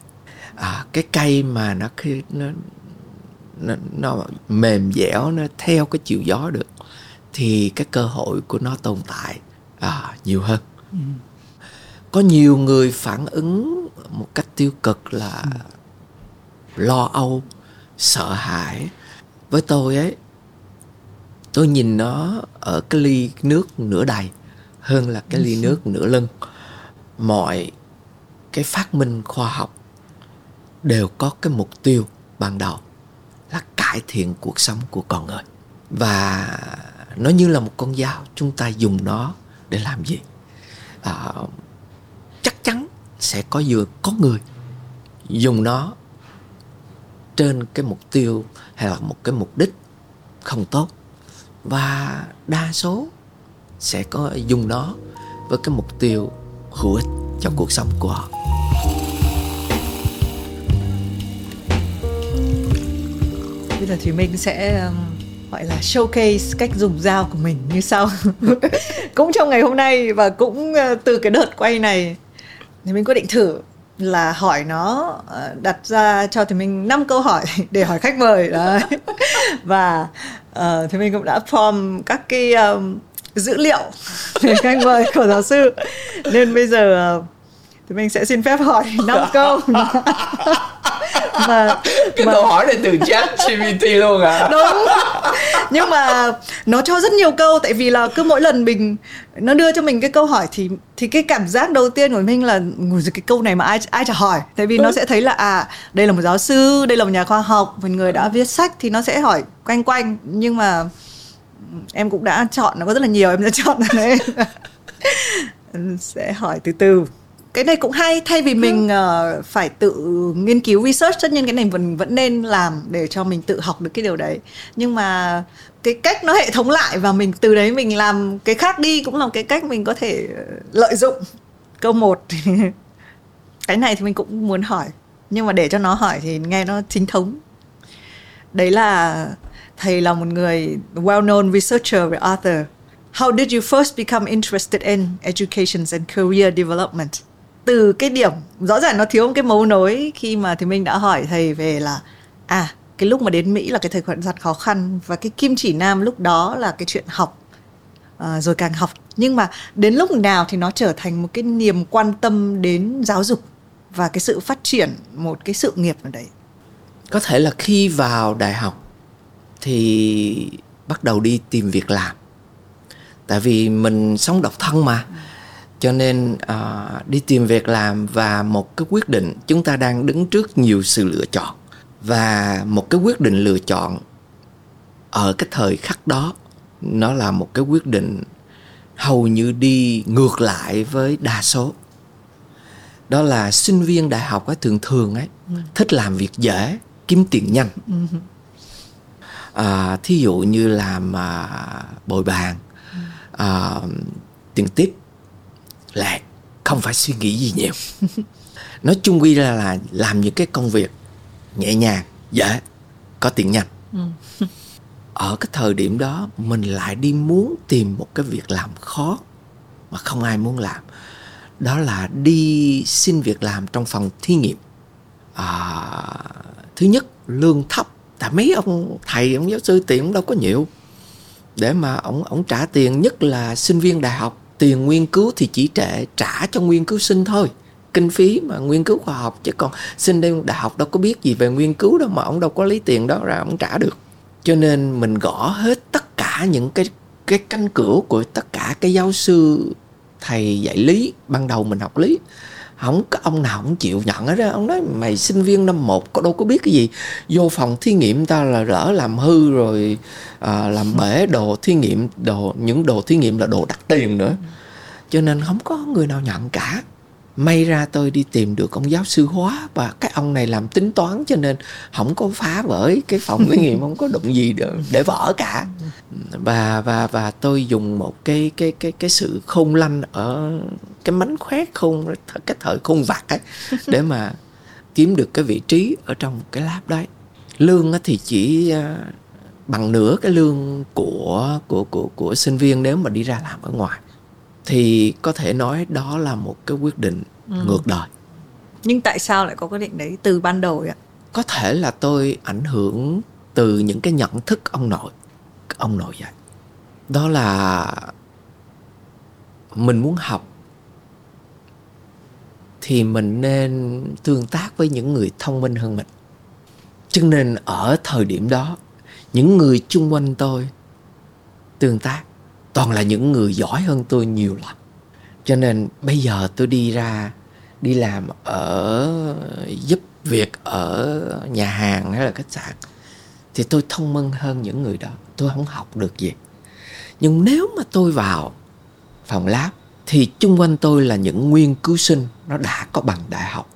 à, cái cây mà nó khi nó nó, nó mềm dẻo nó theo cái chiều gió được thì cái cơ hội của nó tồn tại à, nhiều hơn. Ừ có nhiều người phản ứng một cách tiêu cực là ừ. lo âu sợ hãi. Với tôi ấy tôi nhìn nó ở cái ly nước nửa đầy hơn là cái ly nước nửa lưng. Mọi cái phát minh khoa học đều có cái mục tiêu ban đầu là cải thiện cuộc sống của con người. Và nó như là một con dao chúng ta dùng nó để làm gì? À, sẽ có vừa có người. Dùng nó trên cái mục tiêu hay là một cái mục đích không tốt. Và đa số sẽ có dùng nó với cái mục tiêu hữu ích cho cuộc sống của họ. Bây giờ thì mình sẽ um, gọi là showcase cách dùng dao của mình như sau. (laughs) Cũng trong ngày hôm nay và cũng uh, từ cái đợt quay này thì mình quyết định thử là hỏi nó uh, đặt ra cho thì mình năm câu hỏi (laughs) để hỏi khách mời đấy. (laughs) Và uh, thì mình cũng đã form các cái um, dữ liệu (laughs) về khách mời của giáo sư. Nên bây giờ uh, thì mình sẽ xin phép hỏi năm câu mà cái mà... câu hỏi này từ chat GPT luôn à? Đúng. Nhưng mà nó cho rất nhiều câu tại vì là cứ mỗi lần mình nó đưa cho mình cái câu hỏi thì thì cái cảm giác đầu tiên của mình là cái câu này mà ai ai trả hỏi? Tại vì ừ. nó sẽ thấy là à đây là một giáo sư đây là một nhà khoa học một người đã viết sách thì nó sẽ hỏi quanh quanh. Nhưng mà em cũng đã chọn nó có rất là nhiều em đã chọn. (laughs) Đấy sẽ hỏi từ từ cái này cũng hay thay vì mình uh, phải tự nghiên cứu research tất nhiên cái này vẫn vẫn nên làm để cho mình tự học được cái điều đấy. Nhưng mà cái cách nó hệ thống lại và mình từ đấy mình làm cái khác đi cũng là cái cách mình có thể lợi dụng. Câu một (laughs) cái này thì mình cũng muốn hỏi nhưng mà để cho nó hỏi thì nghe nó chính thống. Đấy là thầy là một người well known researcher về author how did you first become interested in education and career development từ cái điểm rõ ràng nó thiếu một cái mấu nối khi mà thì mình đã hỏi thầy về là à cái lúc mà đến Mỹ là cái thời gian khó khăn và cái kim chỉ nam lúc đó là cái chuyện học à, rồi càng học. Nhưng mà đến lúc nào thì nó trở thành một cái niềm quan tâm đến giáo dục và cái sự phát triển một cái sự nghiệp ở đấy. Có thể là khi vào đại học thì bắt đầu đi tìm việc làm. Tại vì mình sống độc thân mà. Ừ cho nên uh, đi tìm việc làm và một cái quyết định chúng ta đang đứng trước nhiều sự lựa chọn và một cái quyết định lựa chọn ở cái thời khắc đó nó là một cái quyết định hầu như đi ngược lại với đa số đó là sinh viên đại học ấy thường thường ấy ừ. thích làm việc dễ kiếm tiền nhanh ừ. à, thí dụ như làm à, bồi bàn ừ. à, tiền tiếp là không phải suy nghĩ gì nhiều. (laughs) Nói chung quy ra là làm những cái công việc nhẹ nhàng dễ có tiền nhanh ừ. (laughs) ở cái thời điểm đó mình lại đi muốn tìm một cái việc làm khó mà không ai muốn làm. Đó là đi xin việc làm trong phòng thí nghiệm. À, thứ nhất lương thấp. Tại mấy ông thầy ông giáo sư tiền cũng đâu có nhiều. Để mà ông ông trả tiền nhất là sinh viên đại học tiền nghiên cứu thì chỉ trẻ trả cho nghiên cứu sinh thôi. Kinh phí mà nghiên cứu khoa học, chứ còn sinh đây đại học đâu có biết gì về nghiên cứu đâu mà ông đâu có lấy tiền đó ra ông trả được. Cho nên mình gõ hết tất cả những cái cái cánh cửa của tất cả cái giáo sư thầy dạy lý, ban đầu mình học lý không có ông nào không chịu nhận hết á. Ông nói mày sinh viên năm một có đâu có biết cái gì. Vô phòng thí nghiệm ta là lỡ làm hư rồi à, làm bể đồ thí nghiệm đồ những đồ thí nghiệm là đồ đắt tiền nữa. Cho nên không có người nào nhận cả may ra tôi đi tìm được ông giáo sư hóa và cái ông này làm tính toán cho nên không có phá vỡ cái phòng thí nghiệm (laughs) không có đụng gì để, để vỡ cả. Và và và tôi dùng một cái cái cái cái sự khôn lanh ở cái mánh khóe khôn cái thời khôn vặt ấy để mà kiếm được cái vị trí ở trong cái lab đấy. Lương thì chỉ à, bằng nửa cái lương của của của của sinh viên nếu mà đi ra làm ở ngoài thì có thể nói đó là một cái quyết định ừ. ngược đời. Nhưng tại sao lại có quyết định đấy từ ban đầu ạ? Có thể là tôi ảnh hưởng từ những cái nhận thức ông nội ông nội dạy. Đó là mình muốn học thì mình nên tương tác với những người thông minh hơn mình. Cho nên ở thời điểm đó những người chung quanh tôi tương tác toàn là những người giỏi hơn tôi nhiều lắm. Cho nên bây giờ tôi đi ra, đi làm ở, giúp việc ở nhà hàng hay là khách sạn, thì tôi thông minh hơn những người đó. Tôi không học được gì. Nhưng nếu mà tôi vào phòng lab, thì chung quanh tôi là những nguyên cứu sinh nó đã có bằng đại học.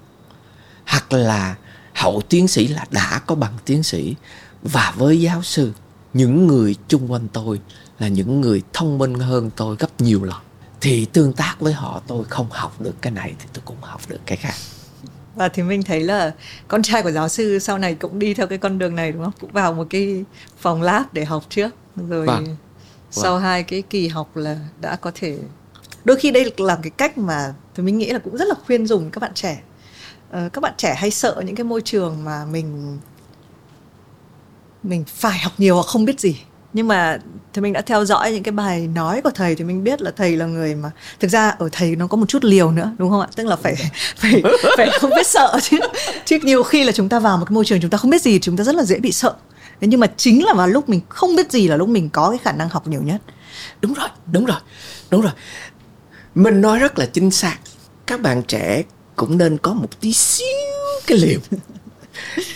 Hoặc là hậu tiến sĩ là đã có bằng tiến sĩ. Và với giáo sư, những người chung quanh tôi là những người thông minh hơn tôi gấp nhiều lần. Thì tương tác với họ tôi không học được cái này thì tôi cũng học được cái khác. Và thì mình thấy là con trai của giáo sư sau này cũng đi theo cái con đường này đúng không? Cũng vào một cái phòng lab để học trước. Rồi vâng. sau vâng. hai cái kỳ học là đã có thể đôi khi đây là cái cách mà mình nghĩ là cũng rất là khuyên dùng các bạn trẻ. Ờ, các bạn trẻ hay sợ những cái môi trường mà mình mình phải học nhiều hoặc không biết gì nhưng mà thì mình đã theo dõi những cái bài nói của thầy thì mình biết là thầy là người mà thực ra ở thầy nó có một chút liều nữa đúng không ạ? Tức là phải (laughs) phải phải không biết sợ chứ. Chứ nhiều khi là chúng ta vào một cái môi trường chúng ta không biết gì chúng ta rất là dễ bị sợ. Thế nhưng mà chính là vào lúc mình không biết gì là lúc mình có cái khả năng học nhiều nhất. Đúng rồi đúng rồi đúng rồi. Mình nói rất là chính xác các bạn trẻ cũng nên có một tí xíu cái liều. (laughs)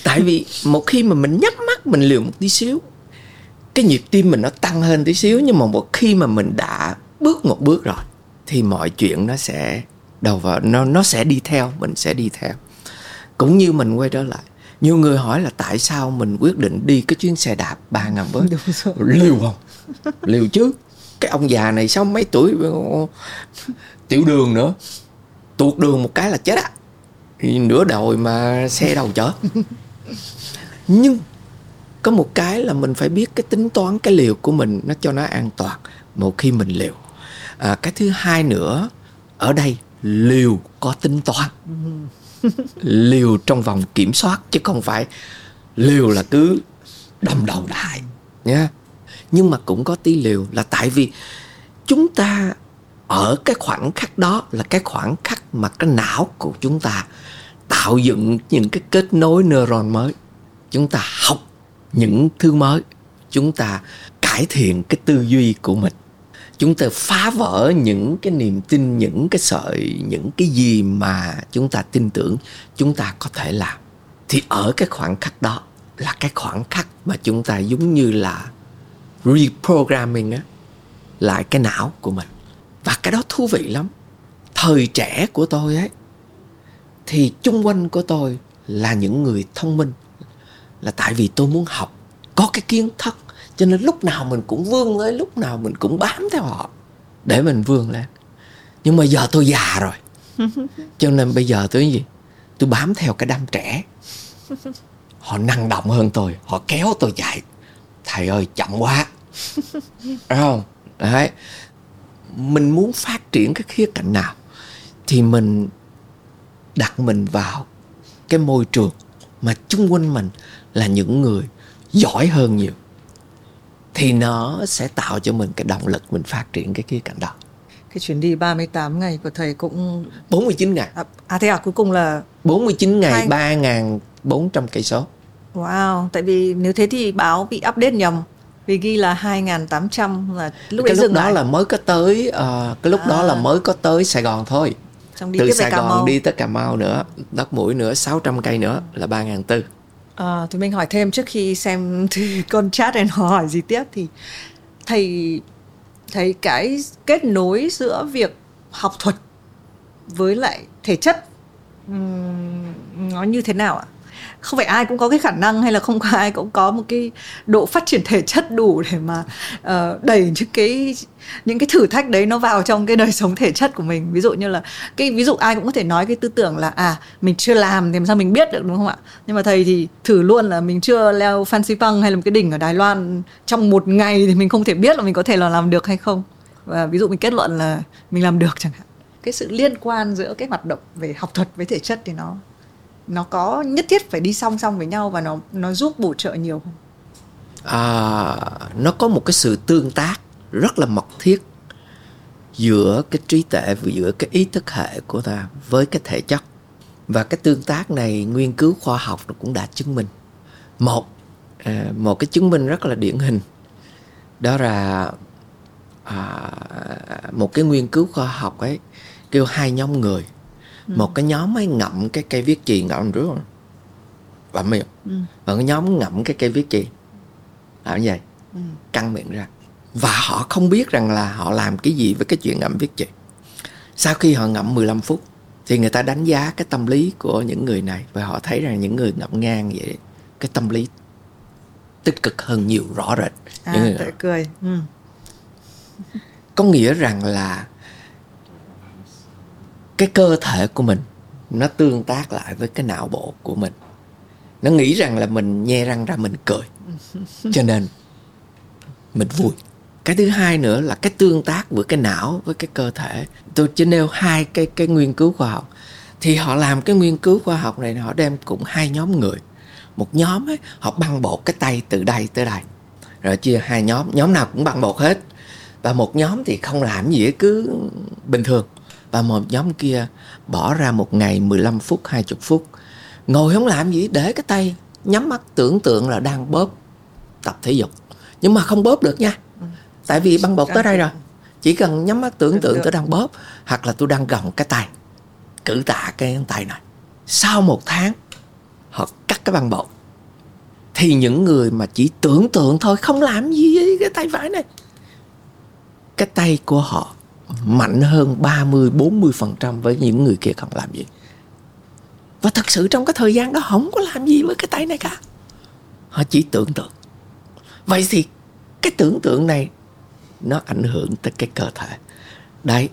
Tại vì một khi mà mình nhắm mắt mình liều một tí xíu cái nhịp tim mình nó tăng hơn tí xíu nhưng mà một khi mà mình đã bước một bước rồi thì mọi chuyện nó sẽ đầu vào nó nó sẽ đi theo mình sẽ đi theo. Cũng như mình quay trở lại nhiều người hỏi là tại sao mình quyết định đi cái chuyến xe đạp ba ngàn bước? Liều không? Liều chứ. Cái ông già này sao mấy tuổi tiểu đường nữa. Tuột đường một cái là chết á. Nửa đồi mà xe đầu chở. (laughs) Nhưng có một cái là mình phải biết cái tính toán cái liều của mình nó cho nó an toàn một khi mình liều. À, cái thứ hai nữa ở đây liều có tính toán. Liều trong vòng kiểm soát chứ không phải liều là cứ đâm đầu đại nha nhưng mà cũng có tí liều là tại vì chúng ta ở cái khoảnh khắc đó là cái khoảnh khắc mà cái não của chúng ta tạo dựng những cái kết nối neuron mới. Chúng ta học những thứ mới. Chúng ta cải thiện cái tư duy của mình. Chúng ta phá vỡ những cái niềm tin, những cái sợi, những cái gì mà chúng ta tin tưởng chúng ta có thể làm. Thì ở cái khoảng khắc đó là cái khoảng khắc mà chúng ta giống như là reprogramming á, lại cái não của mình. Và cái đó thú vị lắm. Thời trẻ của tôi ấy, thì chung quanh của tôi là những người thông minh là tại vì tôi muốn học có cái kiến thức. Cho nên lúc nào mình cũng vươn lên lúc nào mình cũng bám theo họ để mình vươn lên. Nhưng mà giờ tôi già rồi. (laughs) Cho nên bây giờ tôi gì? Tôi bám theo cái đám trẻ. Họ năng động hơn tôi họ kéo tôi chạy thầy ơi chậm quá. Đúng không? Đấy. Mình muốn phát triển cái khía cạnh nào thì mình đặt mình vào cái môi trường mà chung quanh mình là những người giỏi hơn nhiều thì nó sẽ tạo cho mình cái động lực mình phát triển cái khía cạnh đó cái chuyến đi 38 ngày của thầy cũng 49 ngày à, à thế à cuối cùng là 49 ngày 3.400 cây số Wow, tại vì nếu thế thì báo bị update nhầm vì ghi là 2.800 là lúc cái lúc đó lại. là mới có tới uh, cái lúc à. đó là mới có tới Sài Gòn thôi Xong đi từ Sài Cà Gòn Mau. đi tới Cà Mau nữa đất mũi nữa 600 cây nữa là ba ngàn tư Ờ, à, thì mình hỏi thêm trước khi xem (laughs) thì con chat này nó hỏi gì tiếp thì thầy thấy cái kết nối giữa việc học thuật với lại thể chất um, nó như thế nào ạ? Không phải ai cũng có cái khả năng hay là không phải ai cũng có một cái độ phát triển thể chất đủ để mà uh, đẩy những cái những cái thử thách đấy nó vào trong cái đời sống thể chất của mình. Ví dụ như là cái ví dụ ai cũng có thể nói cái tư tưởng là à mình chưa làm thì làm sao mình biết được đúng không ạ? Nhưng mà thầy thì thử luôn là mình chưa leo Fancy Pang hay là một cái đỉnh ở Đài Loan trong một ngày thì mình không thể biết là mình có thể là làm được hay không. Và ví dụ mình kết luận là mình làm được chẳng hạn. Cái sự liên quan giữa cái hoạt động về học thuật với thể chất thì nó nó có nhất thiết phải đi song song với nhau và nó nó giúp bổ trợ nhiều không? à, nó có một cái sự tương tác rất là mật thiết giữa cái trí tuệ và giữa cái ý thức hệ của ta với cái thể chất. Và cái tương tác này nghiên cứu khoa học cũng đã chứng minh. Một à, một cái chứng minh rất là điển hình. Đó là à, một cái nghiên cứu khoa học ấy kêu hai nhóm người một cái nhóm ấy ngậm cái cây viết chì ngậm là bậm miệng và cái nhóm ngậm cái cây viết chì. Làm như vậy. Căng miệng ra. Và họ không biết rằng là họ làm cái gì với cái chuyện ngậm viết chì. Sau khi họ ngậm 15 phút thì người ta đánh giá cái tâm lý của những người này. Và họ thấy rằng những người ngậm ngang vậy cái tâm lý tích cực hơn nhiều rõ rệt. Những À, người tự cười. Ừ. có nghĩa rằng là cái cơ thể của mình nó tương tác lại với cái não bộ của mình. Nó nghĩ rằng là mình nhe răng ra mình cười. (laughs) Cho nên mình vui. Cái thứ hai nữa là cái tương tác giữa cái não với cái cơ thể. Tôi chỉ nêu hai cái cái nghiên cứu khoa học. Thì họ làm cái nghiên cứu khoa học này họ đem cũng hai nhóm người. Một nhóm ấy họ băng bột cái tay từ đây tới đây. Rồi chia hai nhóm nhóm nào cũng băng bột hết. Và một nhóm thì không làm gì cứ bình thường và một nhóm kia bỏ ra một ngày 15 phút 20 phút. Ngồi không làm gì để cái tay nhắm mắt tưởng tượng là đang bóp tập thể dục. Nhưng mà không bóp được nha. Tại vì băng bột tới đây rồi. Chỉ cần nhắm mắt tưởng tượng tôi đang bóp hoặc là tôi đang gồng cái tay cử tạ cái tay này. Sau một tháng họ cắt cái băng bột. Thì những người mà chỉ tưởng tượng thôi không làm gì với cái tay phải này. Cái tay của họ mạnh hơn 30 40% với những người kia không làm gì. Và thật sự trong cái thời gian đó không có làm gì với cái tay này cả. Họ chỉ tưởng tượng. Vậy thì cái tưởng tượng này nó ảnh hưởng tới cái cơ thể. Đấy,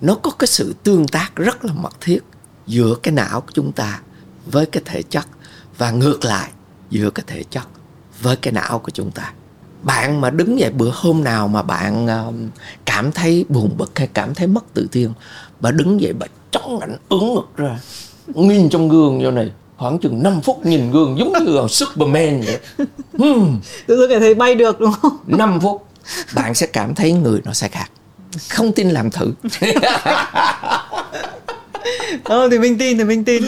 nó có cái sự tương tác rất là mật thiết giữa cái não của chúng ta với cái thể chất và ngược lại giữa cái thể chất với cái não của chúng ta bạn mà đứng dậy bữa hôm nào mà bạn um, cảm thấy buồn bực hay cảm thấy mất tự tin bà đứng dậy bà trống ảnh ứng ngực ra nhìn trong gương vô này khoảng chừng 5 phút nhìn gương giống như là Superman vậy. Hmm, Tự dưng cảm thấy bay được đúng không? 5 phút bạn sẽ cảm thấy người nó sẽ khác. Không tin làm thử. Ờ, thì mình tin thì mình tin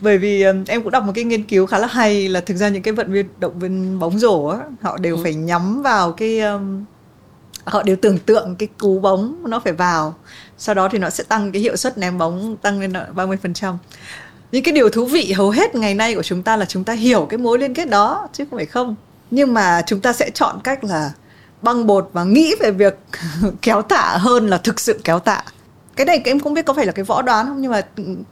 bởi vì um, em cũng đọc một cái nghiên cứu khá là hay là thực ra những cái vận viên động viên bóng rổ á họ đều phải nhắm vào cái um, họ đều tưởng tượng cái cú bóng nó phải vào. Sau đó thì nó sẽ tăng cái hiệu suất ném bóng tăng lên ba mươi phần trăm. Những cái điều thú vị hầu hết ngày nay của chúng ta là chúng ta hiểu cái mối liên kết đó chứ không phải không. Nhưng mà chúng ta sẽ chọn cách là băng bột và nghĩ về việc (laughs) kéo tạ hơn là thực sự kéo tạ cái này em không biết có phải là cái võ đoán không nhưng mà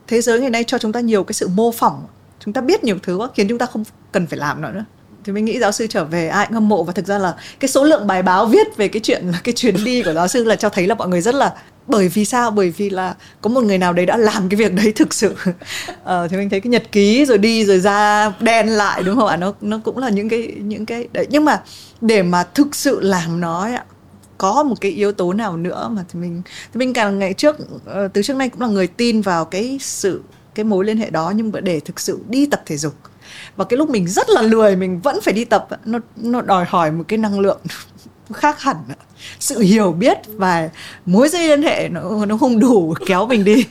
thế giới ngày nay cho chúng ta nhiều cái sự mô phỏng chúng ta biết nhiều thứ quá khiến chúng ta không cần phải làm nữa nữa. Thì mình nghĩ giáo sư trở về ai cũng hâm mộ và thực ra là cái số lượng bài báo viết về cái chuyện là cái chuyến đi của giáo sư là cho thấy là mọi người rất là bởi vì sao? Bởi vì là có một người nào đấy đã làm cái việc đấy thực sự. Ờ, thì mình thấy cái nhật ký rồi đi rồi ra đen lại đúng không ạ? Nó nó cũng là những cái những cái đấy. Nhưng mà để mà thực sự làm nó ấy ạ có một cái yếu tố nào nữa mà thì mình thì mình càng ngày trước ờ, từ trước nay cũng là người tin vào cái sự cái mối liên hệ đó nhưng mà để thực sự đi tập thể dục. Và cái lúc mình rất là lười mình vẫn phải đi tập nó nó đòi hỏi một cái năng lượng (laughs) khác hẳn sự hiểu biết và mối dây liên hệ nó nó không đủ (laughs) kéo mình đi.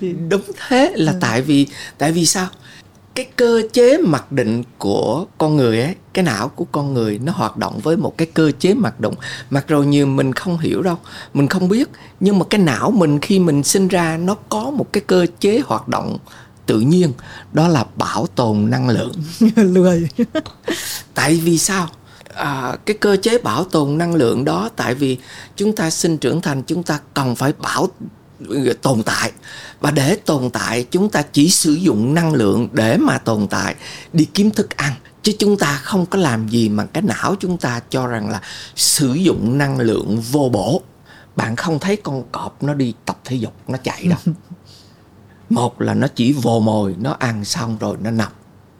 (laughs) Đúng thế là tại vì tại vì sao cái cơ chế mặc định của con người ấy cái não của con người nó hoạt động với một cái cơ chế mặc động, mặc rồi nhiều mình không hiểu đâu mình không biết. Nhưng mà cái não mình khi mình sinh ra nó có một cái cơ chế hoạt động tự nhiên đó là bảo tồn năng lượng. (laughs) Lười. (laughs) Tại vì sao? À, cái cơ chế bảo tồn năng lượng đó tại vì chúng ta sinh trưởng thành chúng ta cần phải bảo tồn tại. Và để tồn tại chúng ta chỉ sử dụng năng lượng để mà tồn tại đi kiếm thức ăn. Chứ chúng ta không có làm gì mà cái não chúng ta cho rằng là sử dụng năng lượng vô bổ. Bạn không thấy con cọp nó đi tập thể dục nó chạy đâu. (laughs) Một là nó chỉ vồ mồi nó ăn xong rồi nó nằm.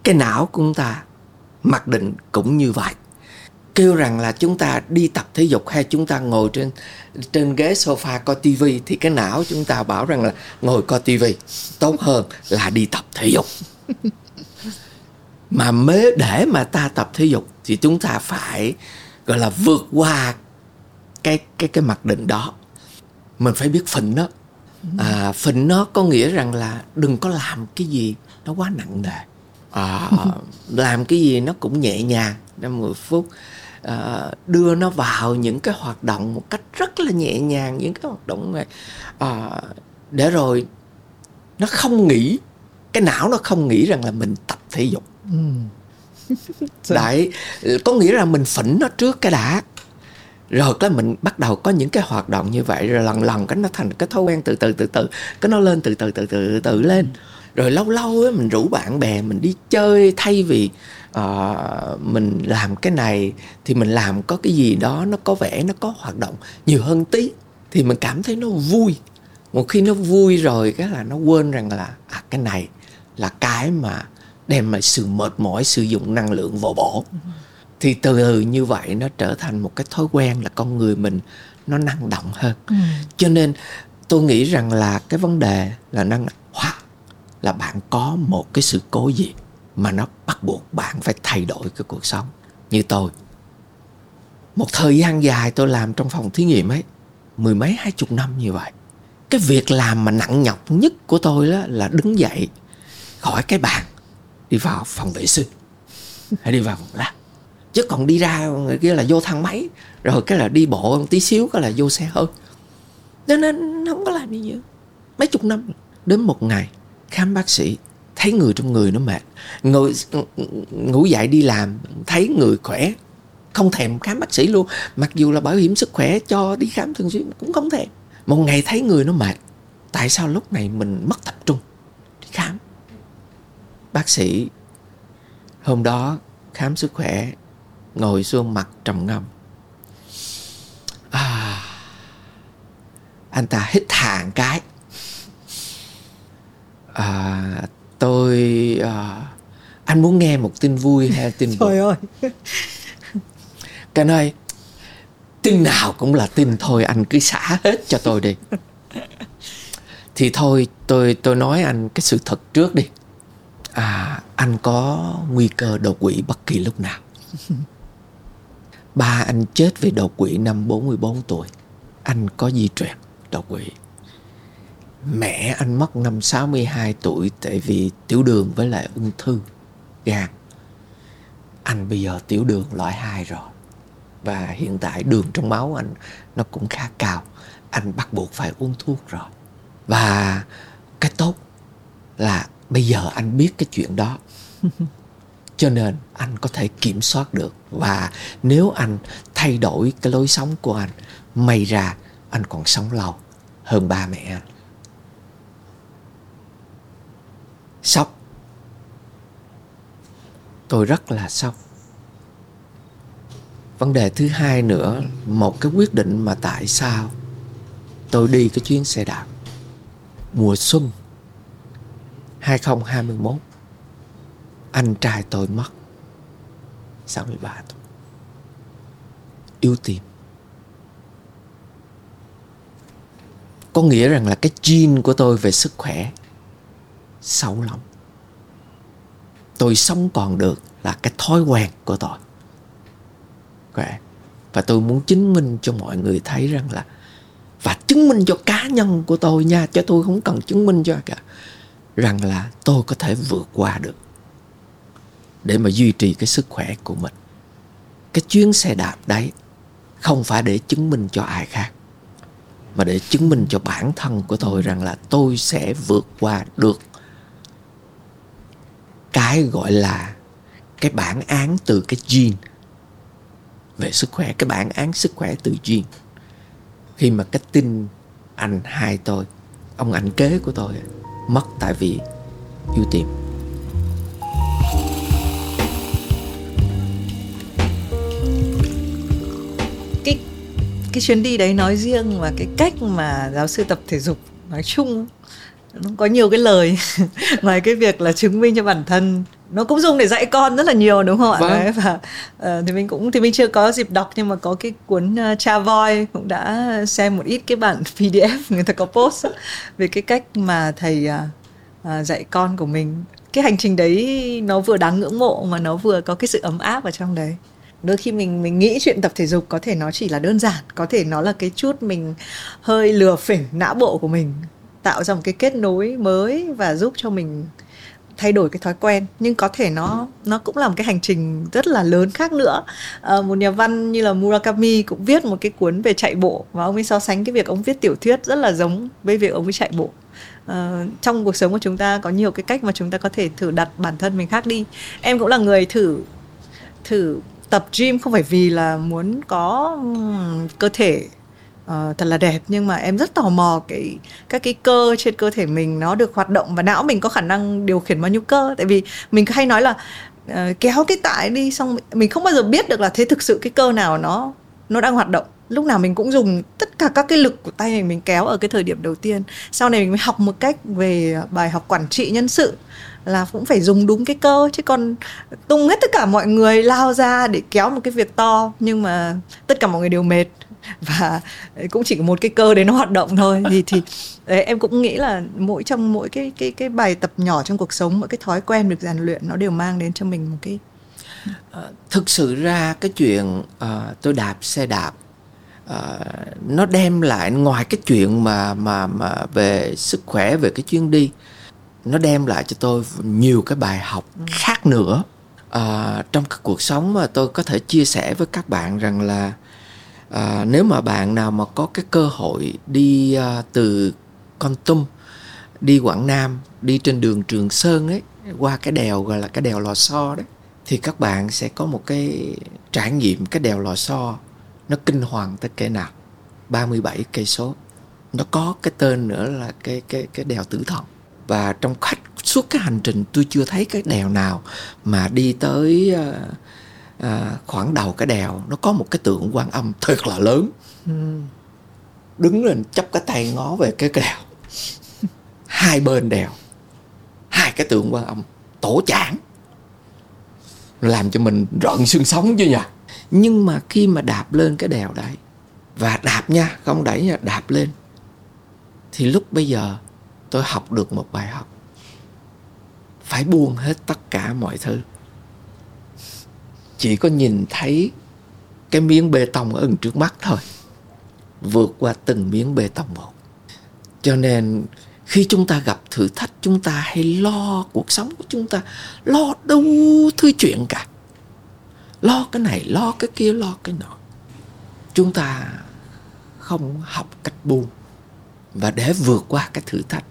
Cái não của chúng ta mặc định cũng như vậy kêu rằng là chúng ta đi tập thể dục hay chúng ta ngồi trên trên ghế sofa coi tivi thì cái não chúng ta bảo rằng là ngồi coi tivi tốt hơn là đi tập thể dục. Mà mới để mà ta tập thể dục thì chúng ta phải gọi là vượt qua cái cái cái mặc định đó. Mình phải biết phình nó. À, phình nó có nghĩa rằng là đừng có làm cái gì nó quá nặng nề. À, (laughs) làm cái gì nó cũng nhẹ nhàng. Năm mười phút à, đưa nó vào những cái hoạt động một cách rất là nhẹ nhàng những cái hoạt động này à, để rồi nó không nghĩ cái não nó không nghĩ rằng là mình tập thể dục. Ừ. (laughs) đại có nghĩa là mình phỉnh nó trước cái đã. Rồi cái mình bắt đầu có những cái hoạt động như vậy rồi lần lần cái nó thành cái thói quen từ từ từ từ cái nó lên từ từ từ từ từ lên. Rồi lâu lâu ấy, mình rủ bạn bè mình đi chơi thay vì uh, mình làm cái này thì mình làm có cái gì đó nó có vẻ nó có hoạt động nhiều hơn tí thì mình cảm thấy nó vui. Một khi nó vui rồi cái là nó quên rằng là à, cái này là cái mà đem lại sự mệt mỏi sử dụng năng lượng vô bổ. Thì từ từ như vậy nó trở thành một cái thói quen là con người mình nó năng động hơn. Ừ. cho nên tôi nghĩ rằng là cái vấn đề là năng hoặc là bạn có một cái sự cố gì mà nó bắt buộc bạn phải thay đổi cái cuộc sống. Như tôi, một thời gian dài tôi làm trong phòng thí nghiệm ấy, mười mấy, hai chục năm như vậy. Cái việc làm mà nặng nhọc nhất của tôi đó là đứng dậy khỏi cái bàn, đi vào phòng vệ sinh. (laughs) Hay đi vào phòng lab. Chứ còn đi ra, người kia là vô thang máy, rồi cái là đi bộ một tí xíu, cái là vô xe hơi. Nên nên, không có làm gì nữa mấy chục năm, đến một ngày, khám bác sĩ thấy người trong người nó mệt. Ngồi ngủ dậy đi làm thấy người khỏe không thèm khám bác sĩ luôn. Mặc dù là bảo hiểm sức khỏe cho đi khám thường xuyên cũng không thèm. Một ngày thấy người nó mệt tại sao lúc này mình mất tập trung đi khám? Bác sĩ hôm đó khám sức khỏe ngồi xuống mặt trầm ngâm. À, anh ta hít hàng cái. À, tôi à, anh muốn nghe một tin vui hay tin trời ơi. Cái ơi tin nào cũng là tin thôi anh cứ xả hết cho tôi đi. Thì thôi tôi tôi nói anh cái sự thật trước đi. À anh có nguy cơ đột quỵ bất kỳ lúc nào. Ba anh chết vì đột quỵ năm 44 tuổi. Anh có di truyền đột quỵ mẹ anh mất năm 62 tuổi tại vì tiểu đường với lại ung thư gan. Anh bây giờ tiểu đường loại 2 rồi. Và hiện tại đường trong máu anh nó cũng khá cao. Anh bắt buộc phải uống thuốc rồi. Và cái tốt là bây giờ anh biết cái chuyện đó. (laughs) Cho nên anh có thể kiểm soát được. Và nếu anh thay đổi cái lối sống của anh may ra anh còn sống lâu hơn ba mẹ anh sốc tôi rất là sốc vấn đề thứ hai nữa, một cái quyết định mà tại sao tôi đi cái chuyến xe đạp mùa xuân 2021 anh trai tôi mất 63 tuổi. Yếu tim. Có nghĩa rằng là cái gene của tôi về sức khỏe sâu lắm. Tôi sống còn được là cái thói quen của tôi. Và tôi muốn chứng minh cho mọi người thấy rằng là, và chứng minh cho cá nhân của tôi nha cho tôi không cần chứng minh cho cả, rằng là tôi có thể vượt qua được để mà duy trì cái sức khỏe của mình. Cái chuyến xe đạp đấy không phải để chứng minh cho ai khác, mà để chứng minh cho bản thân của tôi rằng là tôi sẽ vượt qua được cái gọi là cái bản án từ cái gene về sức khỏe, cái bản án sức khỏe từ gene. Khi mà cái tin anh hai tôi, ông ảnh kế của tôi mất tại vì yêu tìm. Cái cái chuyến đi đấy nói riêng và cái cách mà giáo sư tập thể dục nói chung có nhiều cái lời. (laughs) Ngoài cái việc là chứng minh cho bản thân. Nó cũng dùng để dạy con rất là nhiều đúng không ạ? Vâng. đấy và uh, thì mình cũng thì mình chưa có dịp đọc nhưng mà có cái cuốn uh, cha voi cũng đã xem một ít cái bản (laughs) pdf người ta có post á, về cái cách mà thầy uh, uh, dạy con của mình. Cái hành trình đấy nó vừa đáng ngưỡng mộ mà nó vừa có cái sự ấm áp ở trong đấy. Đôi khi mình mình nghĩ chuyện tập thể dục có thể nó chỉ là đơn giản có thể nó là cái chút mình hơi lừa phỉnh não bộ của mình tạo ra một cái kết nối mới và giúp cho mình thay đổi cái thói quen. Nhưng có thể nó nó cũng là một cái hành trình rất là lớn khác nữa. À, một nhà văn như là Murakami cũng viết một cái cuốn về chạy bộ và ông ấy so sánh cái việc ông viết tiểu thuyết rất là giống với việc ông ấy chạy bộ. À, trong cuộc sống của chúng ta có nhiều cái cách mà chúng ta có thể thử đặt bản thân mình khác đi. Em cũng là người thử thử tập gym không phải vì là muốn có um, cơ thể uh, thật là đẹp nhưng mà em rất tò mò cái các cái cơ trên cơ thể mình nó được hoạt động và não mình có khả năng điều khiển bao nhiêu cơ. Tại vì mình hay nói là uh, kéo cái tại đi xong mình không bao giờ biết được là thế thực sự cái cơ nào nó nó đang hoạt động. Lúc nào mình cũng dùng tất cả các cái lực của tay mình mình kéo ở cái thời điểm đầu tiên. Sau này mình mới học một cách về bài học quản trị nhân sự là cũng phải dùng đúng cái cơ. Chứ còn tung hết tất cả mọi người lao ra để kéo một cái việc to nhưng mà tất cả mọi người đều mệt và cũng chỉ có một cái cơ để nó hoạt động thôi thì thì đấy, em cũng nghĩ là mỗi trong mỗi cái cái cái bài tập nhỏ trong cuộc sống mỗi cái thói quen được rèn luyện nó đều mang đến cho mình một cái à, thực sự ra cái chuyện uh, tôi đạp xe đạp uh, nó đem lại ngoài cái chuyện mà mà mà về sức khỏe về cái chuyến đi nó đem lại cho tôi nhiều cái bài học ừ. khác nữa à, trong cái cuộc sống mà tôi có thể chia sẻ với các bạn rằng là à, nếu mà bạn nào mà có cái cơ hội đi à, từ con tum đi quảng nam đi trên đường trường sơn ấy qua cái đèo gọi là cái đèo lò xo đấy thì các bạn sẽ có một cái trải nghiệm cái đèo lò xo nó kinh hoàng tới kể nào. 37 cây số. Nó có cái tên nữa là cái cái cái đèo tử thần. Và trong khách suốt cái hành trình tôi chưa thấy cái đèo nào mà đi tới uh, à, khoảng đầu cái đèo nó có một cái tượng quan âm thật là lớn. Ừ. đứng lên chắp cái tay ngó về cái đèo. Hai bên đèo hai cái tượng quan âm tổ chảng. Làm cho mình rợn xương sống chứ nhỉ? Nhưng mà khi mà đạp lên cái đèo đấy và đạp nha không đẩy nha đạp lên thì lúc bây giờ tôi học được một bài học. Phải buông hết tất cả mọi thứ chỉ có nhìn thấy cái miếng bê tông ở trước mắt thôi, vượt qua từng miếng bê tông một. Cho nên khi chúng ta gặp thử thách, chúng ta hay lo cuộc sống của chúng ta, lo đâu thứ chuyện cả. Lo cái này, lo cái kia, lo cái nọ. Chúng ta không học cách buông. Và để vượt qua cái thử thách,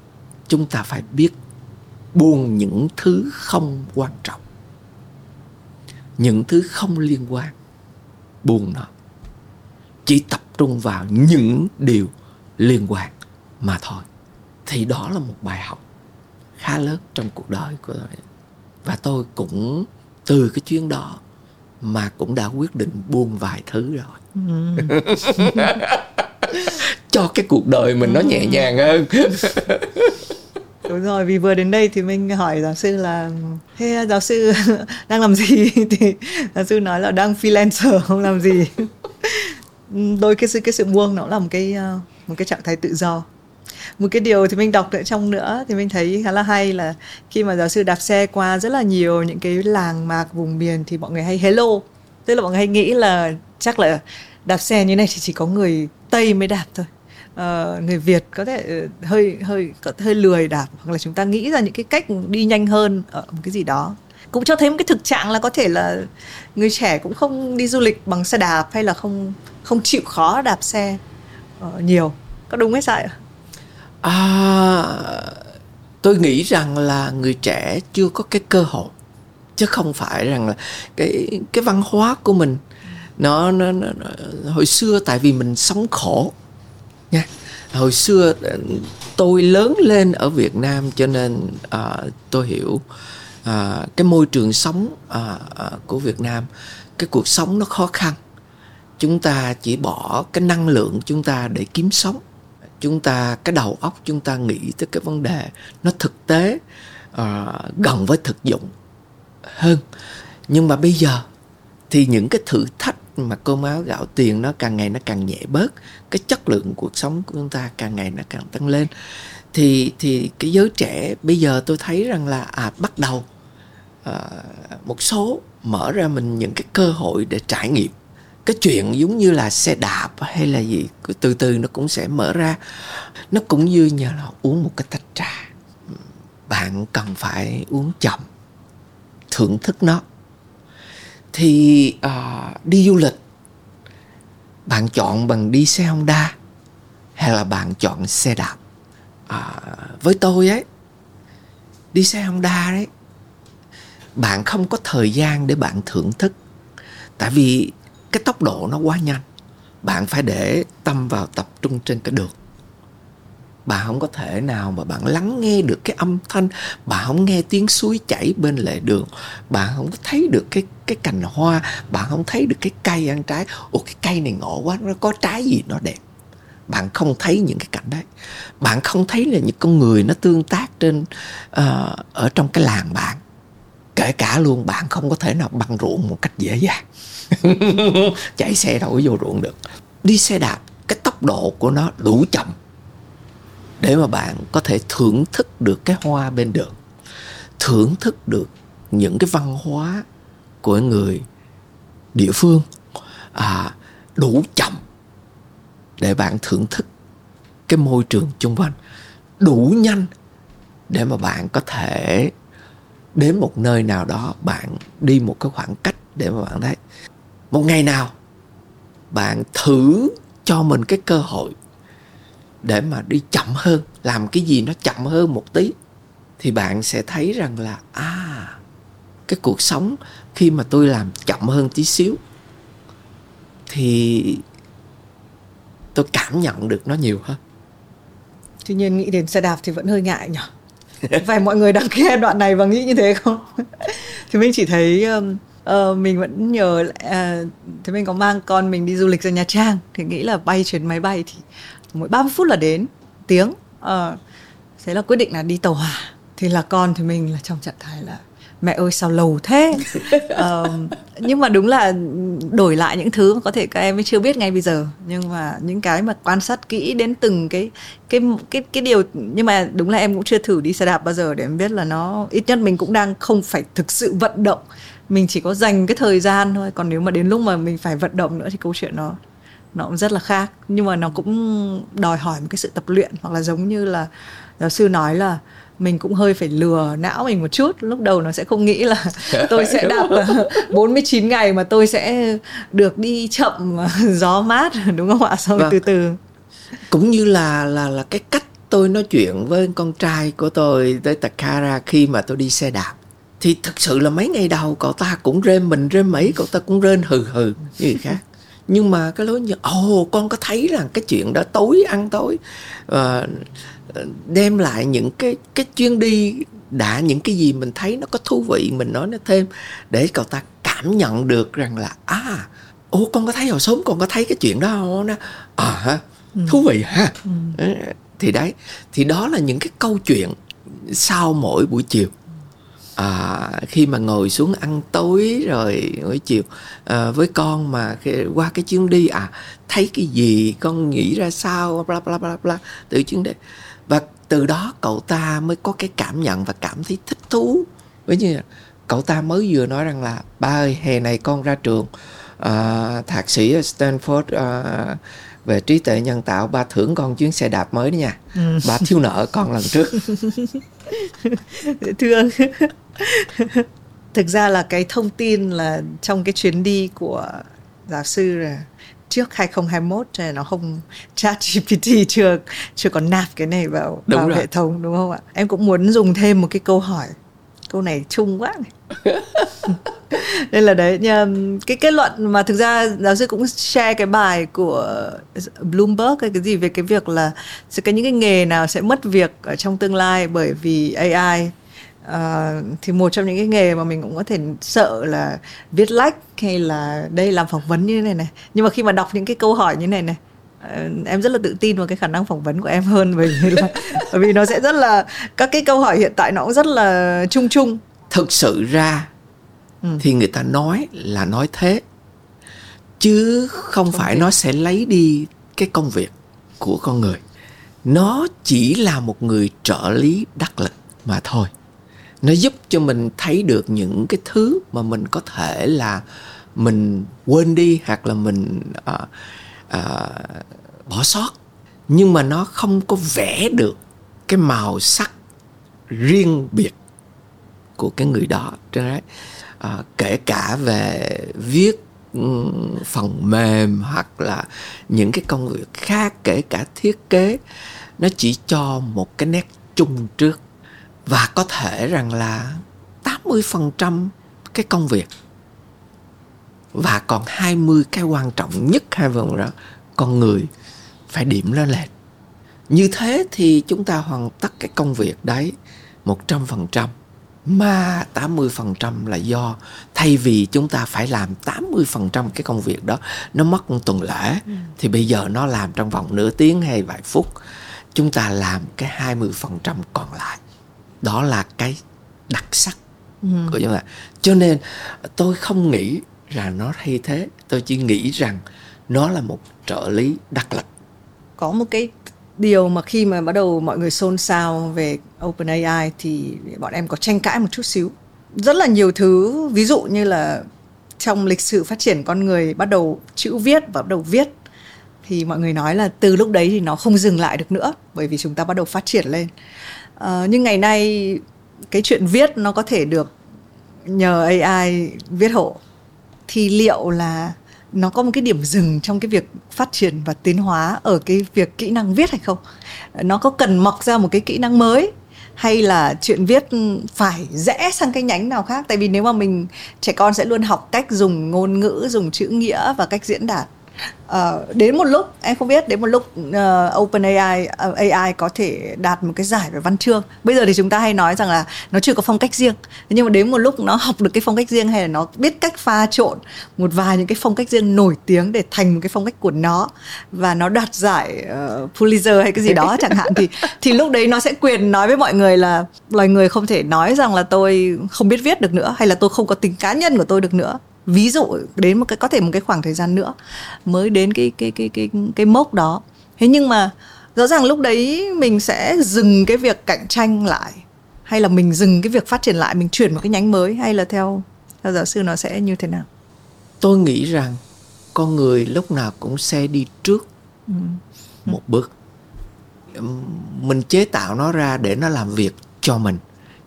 chúng ta phải biết buông những thứ không quan trọng những thứ không liên quan. Buông nó chỉ tập trung vào những điều liên quan mà thôi. Thì đó là một bài học khá lớn trong cuộc đời của tôi. Và tôi cũng từ cái chuyến đó mà cũng đã quyết định buông vài thứ rồi. Ừ. (laughs) cho cái cuộc đời mình nó nhẹ nhàng hơn (laughs) đúng rồi, vì vừa đến đây thì mình hỏi giáo sư là, thế giáo sư (laughs) đang làm gì? (laughs) Thì giáo sư nói là đang freelancer, (laughs) không làm gì. Đôi cái sự cái sự buông nó là một cái ờ, một cái trạng thái tự do. Một cái điều thì mình đọc nữa trong nữa thì mình thấy khá là hay là khi mà giáo sư đạp xe qua rất là nhiều những cái làng mạc vùng miền thì mọi người hay hello. Tức là mọi người hay nghĩ là chắc là đạp xe như này thì chỉ có người tây mới đạp thôi uh, người Việt có thể ờ, hơi hơi có hơi lười đạp hoặc là chúng ta nghĩ ra những cái cách đi nhanh hơn ở một cái gì đó. Cũng cho thấy một cái thực trạng là có thể là người trẻ cũng không đi du lịch bằng xe đạp hay là không không chịu khó đạp xe uh, nhiều. Có đúng hay sai ạ? À, tôi nghĩ rằng là người trẻ chưa có cái cơ hội chứ không phải rằng là cái cái văn hóa của mình nó, nó, nó, nó hồi xưa tại vì mình sống khổ nha. Hồi xưa ờ, tôi lớn lên ở Việt Nam cho nên uh, tôi hiểu uh, cái môi trường sống uh, uh, của Việt Nam cái cuộc sống nó khó khăn. Chúng ta chỉ bỏ cái năng lượng chúng ta để kiếm sống. Chúng ta cái đầu óc chúng ta nghĩ tới cái vấn đề nó thực tế uh, gần với thực dụng hơn. Nhưng mà bây giờ thì những cái thử thách mà cơm áo gạo tiền nó càng ngày nó càng nhẹ bớt cái chất lượng cuộc sống của chúng ta càng ngày nó càng tăng lên. Thì thì cái giới trẻ bây giờ tôi thấy rằng là à bắt đầu à, một số mở ra mình những cái cơ hội để trải nghiệm. Cái chuyện giống như là xe đạp hay là gì từ từ nó cũng sẽ mở ra. Nó cũng như nhờ là uống một cái tách trà. Bạn cần phải uống chậm thưởng thức nó thì uh, đi du lịch. Bạn chọn bằng đi xe Honda hay là bạn chọn xe đạp? À, với tôi ấy đi xe Honda đấy bạn không có thời gian để bạn thưởng thức. Tại vì cái tốc độ nó quá nhanh bạn phải để tâm vào tập trung trên cái đường bạn không có thể nào mà bạn lắng nghe được cái âm thanh bạn không nghe tiếng suối chảy bên lề đường. Bạn không có thấy được cái cái cành hoa bạn không thấy được cái cây ăn trái. Ủa cái cây này ngộ quá nó có trái gì nó đẹp? Bạn không thấy những cái cảnh đấy. Bạn không thấy là những con người nó tương tác trên uh, ở trong cái làng bạn. Kể cả luôn bạn không có thể nào băng ruộng một cách dễ dàng. (laughs) Chạy xe đâu có vô ruộng được. Đi xe đạp cái tốc độ của nó đủ chậm để mà bạn có thể thưởng thức được cái hoa bên đường thưởng thức được những cái văn hóa của người địa phương à, đủ chậm để bạn thưởng thức cái môi trường chung quanh đủ nhanh để mà bạn có thể đến một nơi nào đó bạn đi một cái khoảng cách để mà bạn thấy một ngày nào bạn thử cho mình cái cơ hội để mà đi chậm hơn làm cái gì nó chậm hơn một tí thì bạn sẽ thấy rằng là à cái cuộc sống khi mà tôi làm chậm hơn tí xíu thì tôi cảm nhận được nó nhiều hơn. Tuy nhiên nghĩ đến xe đạp thì vẫn hơi ngại nhỉ phải mọi người đang nghe đoạn này và nghĩ như thế không? (laughs) Thì mình chỉ thấy um, uh, mình vẫn nhớ uh, à, thì mình có mang con mình đi du lịch ra Nha Trang thì nghĩ là bay chuyến máy bay thì mỗi 30 phút là đến. Tiếng uh, thế là quyết định là đi tàu hỏa. Thì là con thì mình là trong trạng thái là mẹ ơi sao lầu thế? Uh, (laughs) nhưng mà đúng là đổi lại những thứ mà có thể các em mới chưa biết ngay bây giờ. Nhưng mà những cái mà quan sát kỹ đến từng cái cái cái cái điều nhưng mà đúng là em cũng chưa thử đi xe đạp bao giờ để em biết là nó ít nhất mình cũng đang không phải thực sự vận động. Mình chỉ có dành cái thời gian thôi. Còn nếu mà đến lúc mà mình phải vận động nữa thì câu chuyện nó nó cũng rất là khác. Nhưng mà nó cũng đòi hỏi một cái sự tập luyện hoặc là giống như là giáo sư nói là mình cũng hơi phải lừa não mình một chút. Lúc đầu nó sẽ không nghĩ là (laughs) tôi sẽ đạp 49 (laughs) ngày mà tôi sẽ được đi chậm (laughs) gió mát đúng không ạ? Xong vâng. từ từ. Cũng như là là là cái cách tôi nói chuyện với con trai của tôi tới Takara khi mà tôi đi xe đạp. Thì thực sự là mấy ngày đầu cậu ta cũng rên mình rên mấy cậu ta cũng rên hừ hừ như người khác nhưng mà cái lối như ồ oh, con có thấy là cái chuyện đó tối ăn tối. Uh, đem lại những cái cái chuyến đi đã những cái gì mình thấy nó có thú vị mình nói nó thêm để cậu ta cảm nhận được rằng là à ô con có thấy hồi sớm con có thấy cái chuyện đó không à thú vị ha. Ừ. thì đấy thì đó là những cái câu chuyện sau mỗi buổi chiều à, khi mà ngồi xuống ăn tối rồi buổi chiều à, với con mà khi, qua cái chuyến đi à thấy cái gì con nghĩ ra sao bla bla bla bla từ chuyến đi. Và từ đó cậu ta mới có cái cảm nhận và cảm thấy thích thú. Với như cậu ta mới vừa nói rằng là ba ơi hè này con ra trường uh, thạc sĩ ở Stanford uh, về trí tuệ nhân tạo ba thưởng con chuyến xe đạp mới đó nha. Ừ. ba thiếu nợ con lần trước. (laughs) Thương (laughs) thực ra là cái thông tin là trong cái chuyến đi của giáo sư là trước 2021 cho nên nó không (laughs) chat GPT chưa chưa có nạp cái này vào Đúng vào rồi. hệ thống đúng không ạ? Em cũng muốn dùng thêm một cái câu hỏi. Câu này chung quá này. (laughs) Nên là đấy nhưng cái kết luận mà thực ra giáo sư cũng share cái bài của Bloomberg hay cái gì về cái việc là sẽ có những cái nghề nào sẽ mất việc ở trong tương lai bởi vì AI Ờ, thì một trong những cái nghề mà mình cũng có thể sợ là viết lách hay là đây làm phỏng vấn như thế này này nhưng mà khi mà đọc những cái câu hỏi như thế này này ờ, em rất là tự tin vào cái khả năng phỏng vấn của em hơn bởi vì là (laughs) bởi vì nó sẽ rất là các cái câu hỏi hiện tại nó cũng rất là chung chung thực sự ra Ừ. thì người ta nói là nói thế chứ không phải thể. nó sẽ lấy đi cái công việc của con người nó chỉ là một người trợ lý đắc lực mà thôi nó giúp cho mình thấy được những cái thứ mà mình có thể là mình quên đi hoặc là mình à, à, bỏ sót. Nhưng mà nó không có vẽ được cái màu sắc riêng biệt của cái người đó. Trên đấy à, kể cả về viết phần mềm hoặc là những cái công việc khác kể cả thiết kế nó chỉ cho một cái nét chung trước và có thể rằng là 80% cái công việc và còn 20 cái quan trọng nhất hai phần đó con người phải điểm lên. Như thế thì chúng ta hoàn tất cái công việc đấy 100% mà 80% là do thay vì chúng ta phải làm 80% cái công việc đó nó mất một tuần lễ thì bây giờ nó làm trong vòng nửa tiếng hay vài phút. Chúng ta làm cái 20% còn lại đó là cái đặc sắc của chúng ta. Cho nên tôi không nghĩ rằng nó thay thế. Tôi chỉ nghĩ rằng nó là một trợ lý đắc lực. Có một cái điều mà khi mà bắt đầu mọi người xôn xao về OpenAI thì bọn em có tranh cãi một chút xíu. Rất là nhiều thứ ví dụ như là trong lịch sử phát triển con người bắt đầu chữ viết và bắt đầu viết thì mọi người nói là từ lúc đấy thì nó không dừng lại được nữa bởi vì chúng ta bắt đầu phát triển lên Ờ, nhưng ngày nay cái chuyện viết nó có thể được nhờ AI viết hộ. Thì liệu là nó có một cái điểm dừng trong cái việc phát triển và tiến hóa ở cái việc kỹ năng viết hay không? Nó có cần mọc ra một cái kỹ năng mới hay là chuyện viết phải rẽ sang cái nhánh nào khác? Tại vì nếu mà mình trẻ con sẽ luôn học cách dùng ngôn ngữ, dùng chữ nghĩa và cách diễn đạt. Uh, đến một lúc em không biết đến một lúc uh, OpenAI ờ, uh, AI có thể đạt một cái giải về văn chương. Bây giờ thì chúng ta hay nói rằng là nó chưa có phong cách riêng. Nhưng mà đến một lúc nó học được cái phong cách riêng hay là nó biết cách pha trộn một vài những cái phong cách riêng nổi tiếng để thành một cái phong cách của nó và nó đạt giải uh, Pulitzer hay cái gì đó chẳng hạn thì thì lúc đấy nó sẽ quyền nói với mọi người là loài người không thể nói rằng là tôi không biết viết được nữa hay là tôi không có tính cá nhân của tôi được nữa ví dụ đến một cái có thể một cái khoảng thời gian nữa mới đến cái cái cái cái cái mốc đó. Thế nhưng mà rõ ràng lúc đấy mình sẽ dừng cái việc cạnh tranh lại hay là mình dừng cái việc phát triển lại mình chuyển một cái nhánh mới hay là theo theo giáo sư nó sẽ như thế nào? Tôi nghĩ rằng con người lúc nào cũng sẽ đi trước ừ. một bước. Mình chế tạo nó ra để nó làm việc cho mình.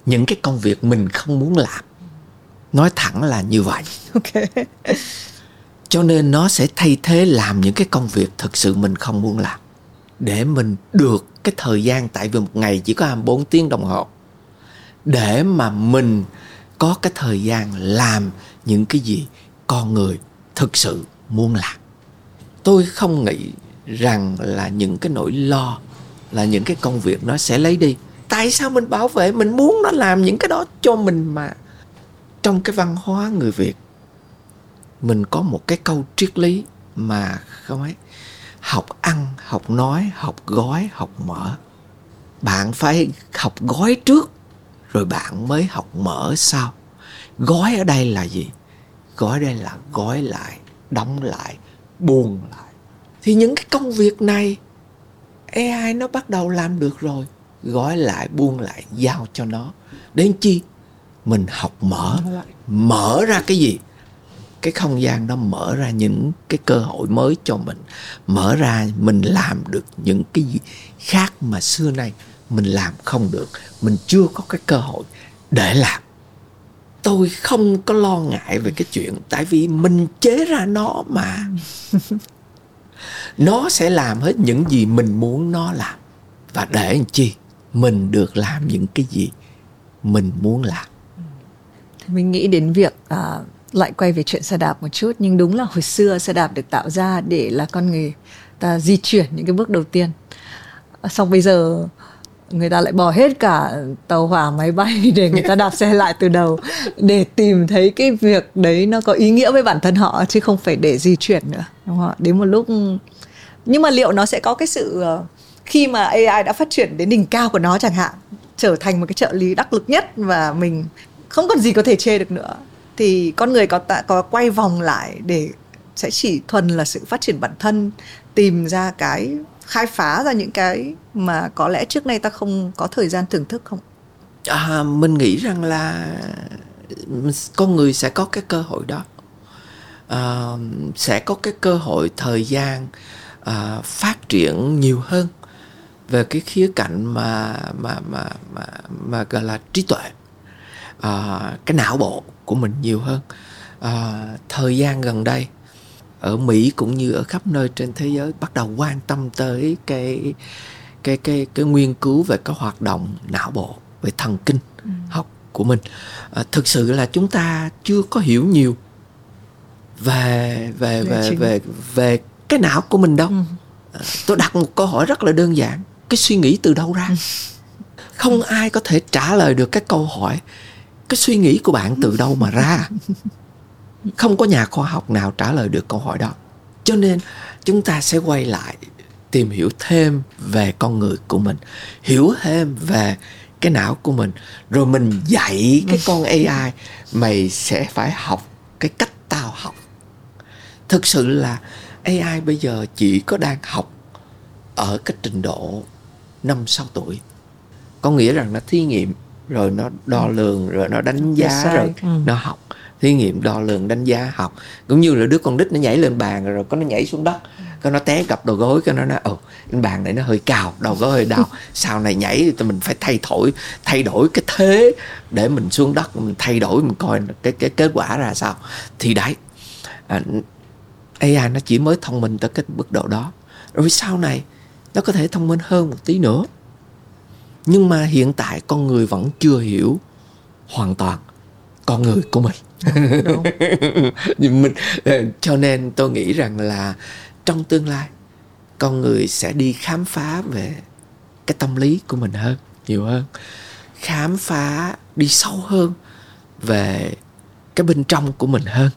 Những cái công việc mình không muốn làm nói thẳng là như vậy. (laughs) Ok. Cho nên nó sẽ thay thế làm những cái công việc thực sự mình không muốn làm. Để mình được cái thời gian tại vì một ngày chỉ có 24 tiếng đồng hồ. Để mà mình có cái thời gian làm những cái gì con người thực sự muốn làm. Tôi không nghĩ rằng là những cái nỗi lo là những cái công việc nó sẽ lấy đi. Tại sao mình bảo vệ mình muốn nó làm những cái đó cho mình mà trong cái văn hóa người việt, mình có một cái câu triết lý mà không ấy, học ăn, học nói, học gói, học mở. Bạn phải học gói trước, rồi bạn mới học mở sau. Gói ở đây là gì? Gói đây là gói lại, đóng lại, buông lại. Thì những cái công việc này AI nó bắt đầu làm được rồi. Gói lại, buông lại, giao cho nó. Đến chi? Mình học mở. Mở ra cái gì? Cái không gian đó mở ra những cái cơ hội mới cho mình. Mở ra mình làm được những cái gì khác mà xưa nay mình làm không được. Mình chưa có cái cơ hội để làm. Tôi không có lo ngại về cái chuyện tại vì mình chế ra nó mà. (laughs) Nó sẽ làm hết những gì mình muốn nó làm. Và để làm chi? Mình được làm những cái gì mình muốn làm mình nghĩ đến việc à, lại quay về chuyện xe đạp một chút nhưng đúng là hồi xưa xe đạp được tạo ra để là con người ta di chuyển những cái bước đầu tiên. À, xong bây giờ người ta lại bỏ hết cả tàu hỏa máy bay (laughs) để người ta đạp xe lại từ đầu để tìm thấy cái việc đấy nó có ý nghĩa với bản thân họ chứ không phải để di chuyển nữa đúng không ạ? Đến một lúc nhưng mà liệu nó sẽ có cái sự ờ, khi mà AI đã phát triển đến đỉnh cao của nó chẳng hạn trở thành một cái trợ lý đắc lực nhất và mình không còn gì có thể chê được nữa. Thì con người có ta, có quay vòng lại để sẽ chỉ thuần là sự phát triển bản thân tìm ra cái khai phá ra những cái mà có lẽ trước nay ta không có thời gian thưởng thức không? À, mình nghĩ rằng là con người sẽ có cái cơ hội đó. À, sẽ có cái cơ hội thời gian à, phát triển nhiều hơn về cái khía cạnh mà mà mà mà mà gọi là trí tuệ à, cái não bộ của mình nhiều hơn à, thời gian gần đây ở Mỹ cũng như ở khắp nơi trên thế giới bắt đầu quan tâm tới cái cái cái cái nghiên cứu về các hoạt động não bộ về thần kinh ừ. học của mình à, thực sự là chúng ta chưa có hiểu nhiều về về về về về cái não của mình đâu ừ. à, tôi đặt một câu hỏi rất là đơn giản cái suy nghĩ từ đâu ra ừ. không ai có thể trả lời được cái câu hỏi cái suy nghĩ của bạn từ đâu mà ra? (laughs) Không có nhà khoa học nào trả lời được câu hỏi đó. Cho nên chúng ta sẽ quay lại tìm hiểu thêm về con người của mình hiểu thêm về cái não của mình. Rồi mình dạy cái con ai mày sẽ phải học cái cách tao học. Thực sự là ai bây giờ chỉ có đang học ở cái trình độ năm sáu tuổi. Có nghĩa rằng nó thí nghiệm rồi nó đo ừ. lường rồi nó đánh giá rồi ừ. nó học. Thí nghiệm đo lường đánh giá học. Cũng như là đứa con đít nó nhảy lên bàn rồi có nó nhảy xuống đất. Có nó té gặp đầu gối cái nó nói ồ cái bàn này nó hơi cao đầu gối hơi đau. (laughs) Sau này nhảy thì mình phải thay đổi thay đổi cái thế để mình xuống đất mình thay đổi mình coi cái cái kết quả ra sao. Thì đấy à, AI nó chỉ mới thông minh tới cái mức độ đó. Rồi sau này nó có thể thông minh hơn một tí nữa nhưng mà hiện tại con người vẫn chưa hiểu hoàn toàn con người của mình. (laughs) Nhưng mình ờ, cho nên tôi nghĩ rằng là trong tương lai con người sẽ đi khám phá về cái tâm lý của mình hơn nhiều hơn. Khám phá đi sâu hơn về cái bên trong của mình hơn.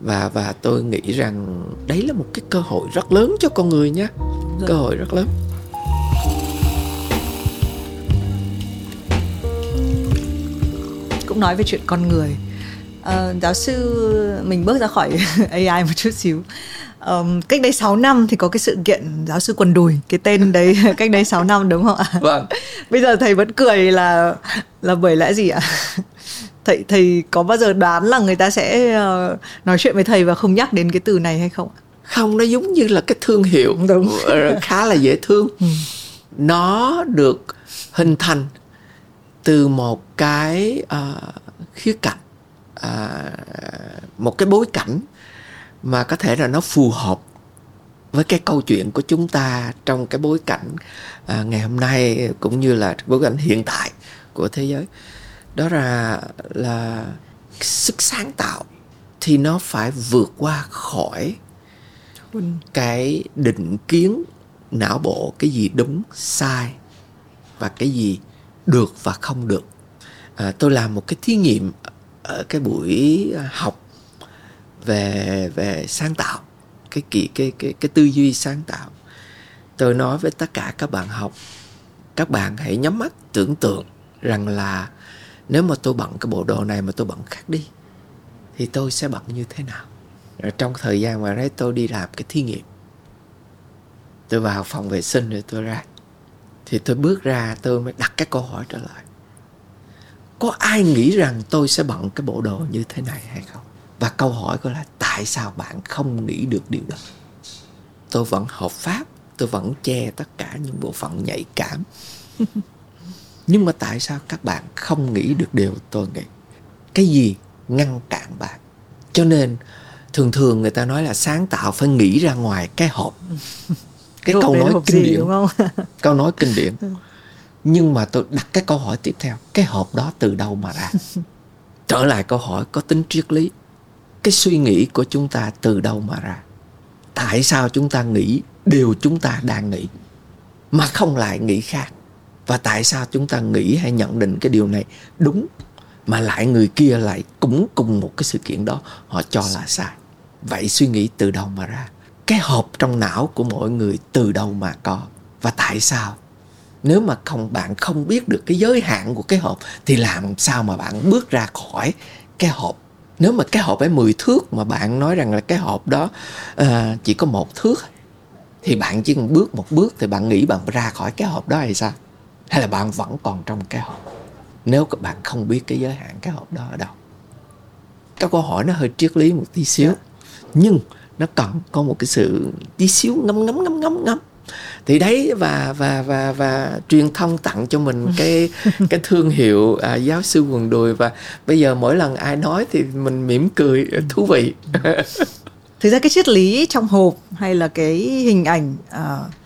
Và và tôi nghĩ rằng đấy là một cái cơ hội rất lớn cho con người nhé cơ hội rất lớn cũng nói về chuyện con người. Uh, giáo sư mình bước ra khỏi (laughs) AI một chút xíu. Um, cách đây 6 năm thì có cái sự kiện giáo sư quần đùi cái tên đấy (laughs) cách đây 6 năm đúng không ạ? Vâng. (laughs) Bây giờ thầy vẫn cười là là bởi lẽ gì ạ? Thầy thầy có bao giờ đoán là người ta sẽ uh, nói chuyện với thầy và không nhắc đến cái từ này hay không không nó giống như là cái thương hiệu đúng. khá là dễ thương. Ừ. nó được hình thành từ một cái uh, khía cạnh uh, một cái bối cảnh mà có thể là nó phù hợp với cái câu chuyện của chúng ta trong cái bối cảnh à, ngày hôm nay cũng như là bối cảnh hiện tại của thế giới. Đó là là sức sáng tạo thì nó phải vượt qua khỏi cái định kiến não bộ cái gì đúng sai và cái gì được và không được. À, tôi làm một cái thí nghiệm ở cái buổi à, học về về sáng tạo cái kỳ cái cái cái tư duy sáng tạo. Tôi nói với tất cả các bạn học các bạn hãy nhắm mắt tưởng tượng rằng là nếu mà tôi bận cái bộ đồ này mà tôi bận khác đi thì tôi sẽ bận như thế nào. Rồi trong thời gian mà đấy tôi đi làm cái thí nghiệm tôi vào phòng vệ sinh rồi tôi ra thì tôi bước ra, tôi mới đặt cái câu hỏi trở lại. Có ai nghĩ rằng tôi sẽ bận cái bộ đồ như thế này hay không? Và câu hỏi của là tại sao bạn không nghĩ được điều đó? Tôi vẫn hợp pháp, tôi vẫn che tất cả những bộ phận nhạy cảm. (laughs) Nhưng mà tại sao các bạn không nghĩ được điều tôi nghĩ? Cái gì ngăn cản bạn? Cho nên, thường thường người ta nói là sáng tạo phải nghĩ ra ngoài cái hộp. (laughs) cái câu nói kinh gì, điển. đúng không? (laughs) Câu nói kinh điển. Nhưng mà tôi đặt cái câu hỏi tiếp theo. Cái hộp đó từ đâu mà ra? (laughs) Trở lại câu hỏi có tính triết lý. Cái suy nghĩ của chúng ta từ đâu mà ra? Tại sao chúng ta nghĩ điều chúng ta đang nghĩ mà không lại nghĩ khác? Và tại sao chúng ta nghĩ hay nhận định cái điều này đúng mà lại người kia lại cũng cùng một cái sự kiện đó? Họ cho là sai. Vậy suy nghĩ từ đâu mà ra cái hộp trong não của mỗi người từ đâu mà có và tại sao? Nếu mà không bạn không biết được cái giới hạn của cái hộp thì làm sao mà bạn bước ra khỏi cái hộp? Nếu mà cái hộp ấy 10 thước mà bạn nói rằng là cái hộp đó uh, chỉ có một thước thì bạn chỉ cần bước một bước thì bạn nghĩ bạn ra khỏi cái hộp đó hay sao? Hay là bạn vẫn còn trong cái hộp? Nếu các bạn không biết cái giới hạn cái hộp đó ở đâu? Các câu hỏi nó hơi triết lý một tí xíu. Nhưng nó còn có một cái sự tí xíu ngấm ngấm ngấm ngấm ngấm. Thì đấy và và và và truyền thông tặng cho mình (laughs) cái cái thương hiệu à, giáo sư quần đùi. Và bây giờ mỗi lần ai nói thì mình mỉm cười thú vị. Thực ra cái triết lý trong hộp hay là cái hình ảnh uh,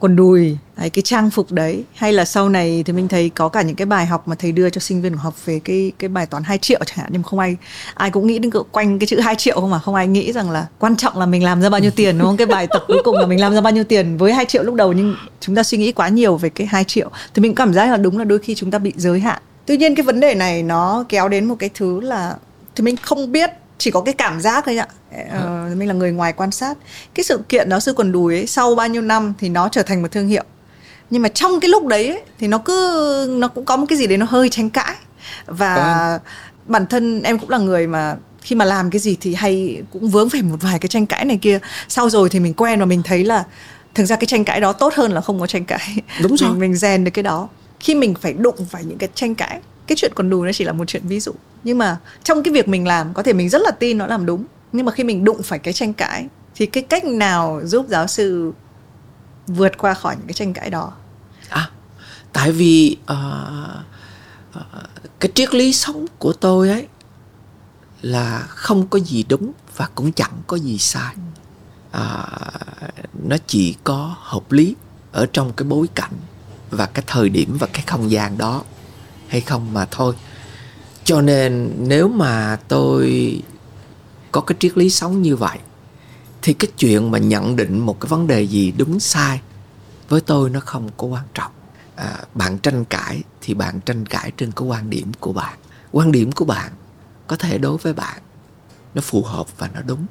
quần đùi đấy, cái trang phục đấy hay là sau này thì mình thấy có cả những cái bài học mà thầy đưa cho sinh viên của học về cái cái bài toán 2 triệu chẳng hạn nhưng không ai ai cũng nghĩ đến quanh cái chữ 2 triệu không mà không ai nghĩ rằng là quan trọng là mình làm ra bao nhiêu tiền đúng không? Cái bài tập cuối cùng là mình làm ra bao nhiêu tiền với 2 triệu lúc đầu nhưng chúng ta suy nghĩ quá nhiều về cái 2 triệu thì mình cảm giác là đúng là đôi khi chúng ta bị giới hạn. Tuy nhiên cái vấn đề này nó kéo đến một cái thứ là thì mình không biết chỉ có cái cảm giác thôi ạ. Uh, mình là người ngoài quan sát. Cái sự kiện đó sư quần đùi ấy sau bao nhiêu năm thì nó trở thành một thương hiệu. Nhưng mà trong cái lúc đấy ấy, thì nó cứ nó cũng có một cái gì đấy nó hơi tranh cãi. Và vâng. bản thân em cũng là người mà khi mà làm cái gì thì hay cũng vướng phải một vài cái tranh cãi này kia. Sau rồi thì mình quen và mình thấy là thực ra cái tranh cãi đó tốt hơn là không có tranh cãi. Đúng (laughs) rồi. mình, mình rèn được cái đó. Khi mình phải đụng phải những cái tranh cãi cái chuyện còn đùi nó chỉ là một chuyện ví dụ. Nhưng mà trong cái việc mình làm có thể mình rất là tin nó làm đúng. Nhưng mà khi mình đụng phải cái tranh cãi thì cái cách nào giúp giáo sư vượt qua khỏi những cái tranh cãi đó? À tại vì uh, uh, cái triết lý sống của tôi ấy là không có gì đúng và cũng chẳng có gì sai. À, nó chỉ có hợp lý ở trong cái bối cảnh và cái thời điểm và cái không gian đó hay không mà thôi. Cho nên nếu mà tôi có cái triết lý sống như vậy thì cái chuyện mà nhận định một cái vấn đề gì đúng sai với tôi nó không có quan trọng. À, bạn tranh cãi thì bạn tranh cãi trên cái quan điểm của bạn. Quan điểm của bạn có thể đối với bạn nó phù hợp và nó đúng.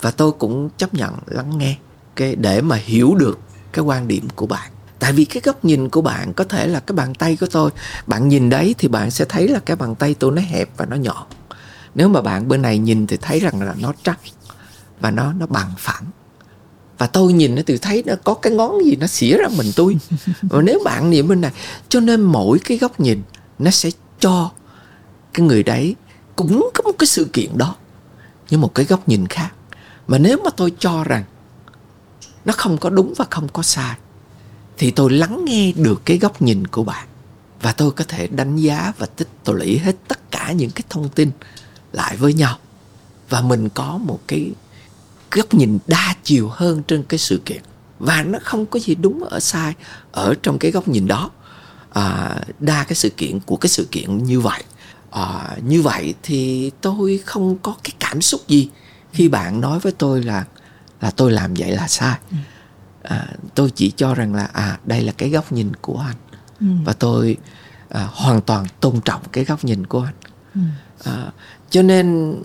Và tôi cũng chấp nhận lắng nghe cái để mà hiểu được cái quan điểm của bạn tại vì cái góc nhìn của bạn có thể là cái bàn tay của tôi. Bạn nhìn đấy thì bạn sẽ thấy là cái bàn tay tôi nó hẹp và nó nhỏ nếu mà bạn bên này nhìn thì thấy rằng là nó trắng và nó nó bằng phẳng. Và tôi nhìn nó thì thấy nó có cái ngón gì nó xỉa ra mình tôi. (laughs) Và nếu bạn nhìn bên này cho nên mỗi cái góc nhìn nó sẽ cho cái người đấy cũng có một cái sự kiện đó nhưng một cái góc nhìn khác. Mà nếu mà tôi cho rằng nó không có đúng và không có sai thì tôi lắng nghe được cái góc nhìn của bạn. Và tôi có thể đánh giá và tích tụ lũy hết tất cả những cái thông tin lại với nhau. Và mình có một cái góc nhìn đa chiều hơn trên cái sự kiện. Và nó không có gì đúng ở sai ở trong cái góc nhìn đó. À, đa cái sự kiện của cái sự kiện như vậy. À, như vậy thì tôi không có cái cảm xúc gì khi bạn nói với tôi là là tôi làm vậy là sai. Ừ à, tôi chỉ cho rằng là à đây là cái góc nhìn của anh. Ừ. và tôi à, hoàn toàn tôn trọng cái góc nhìn của anh. Ừ. à, cho nên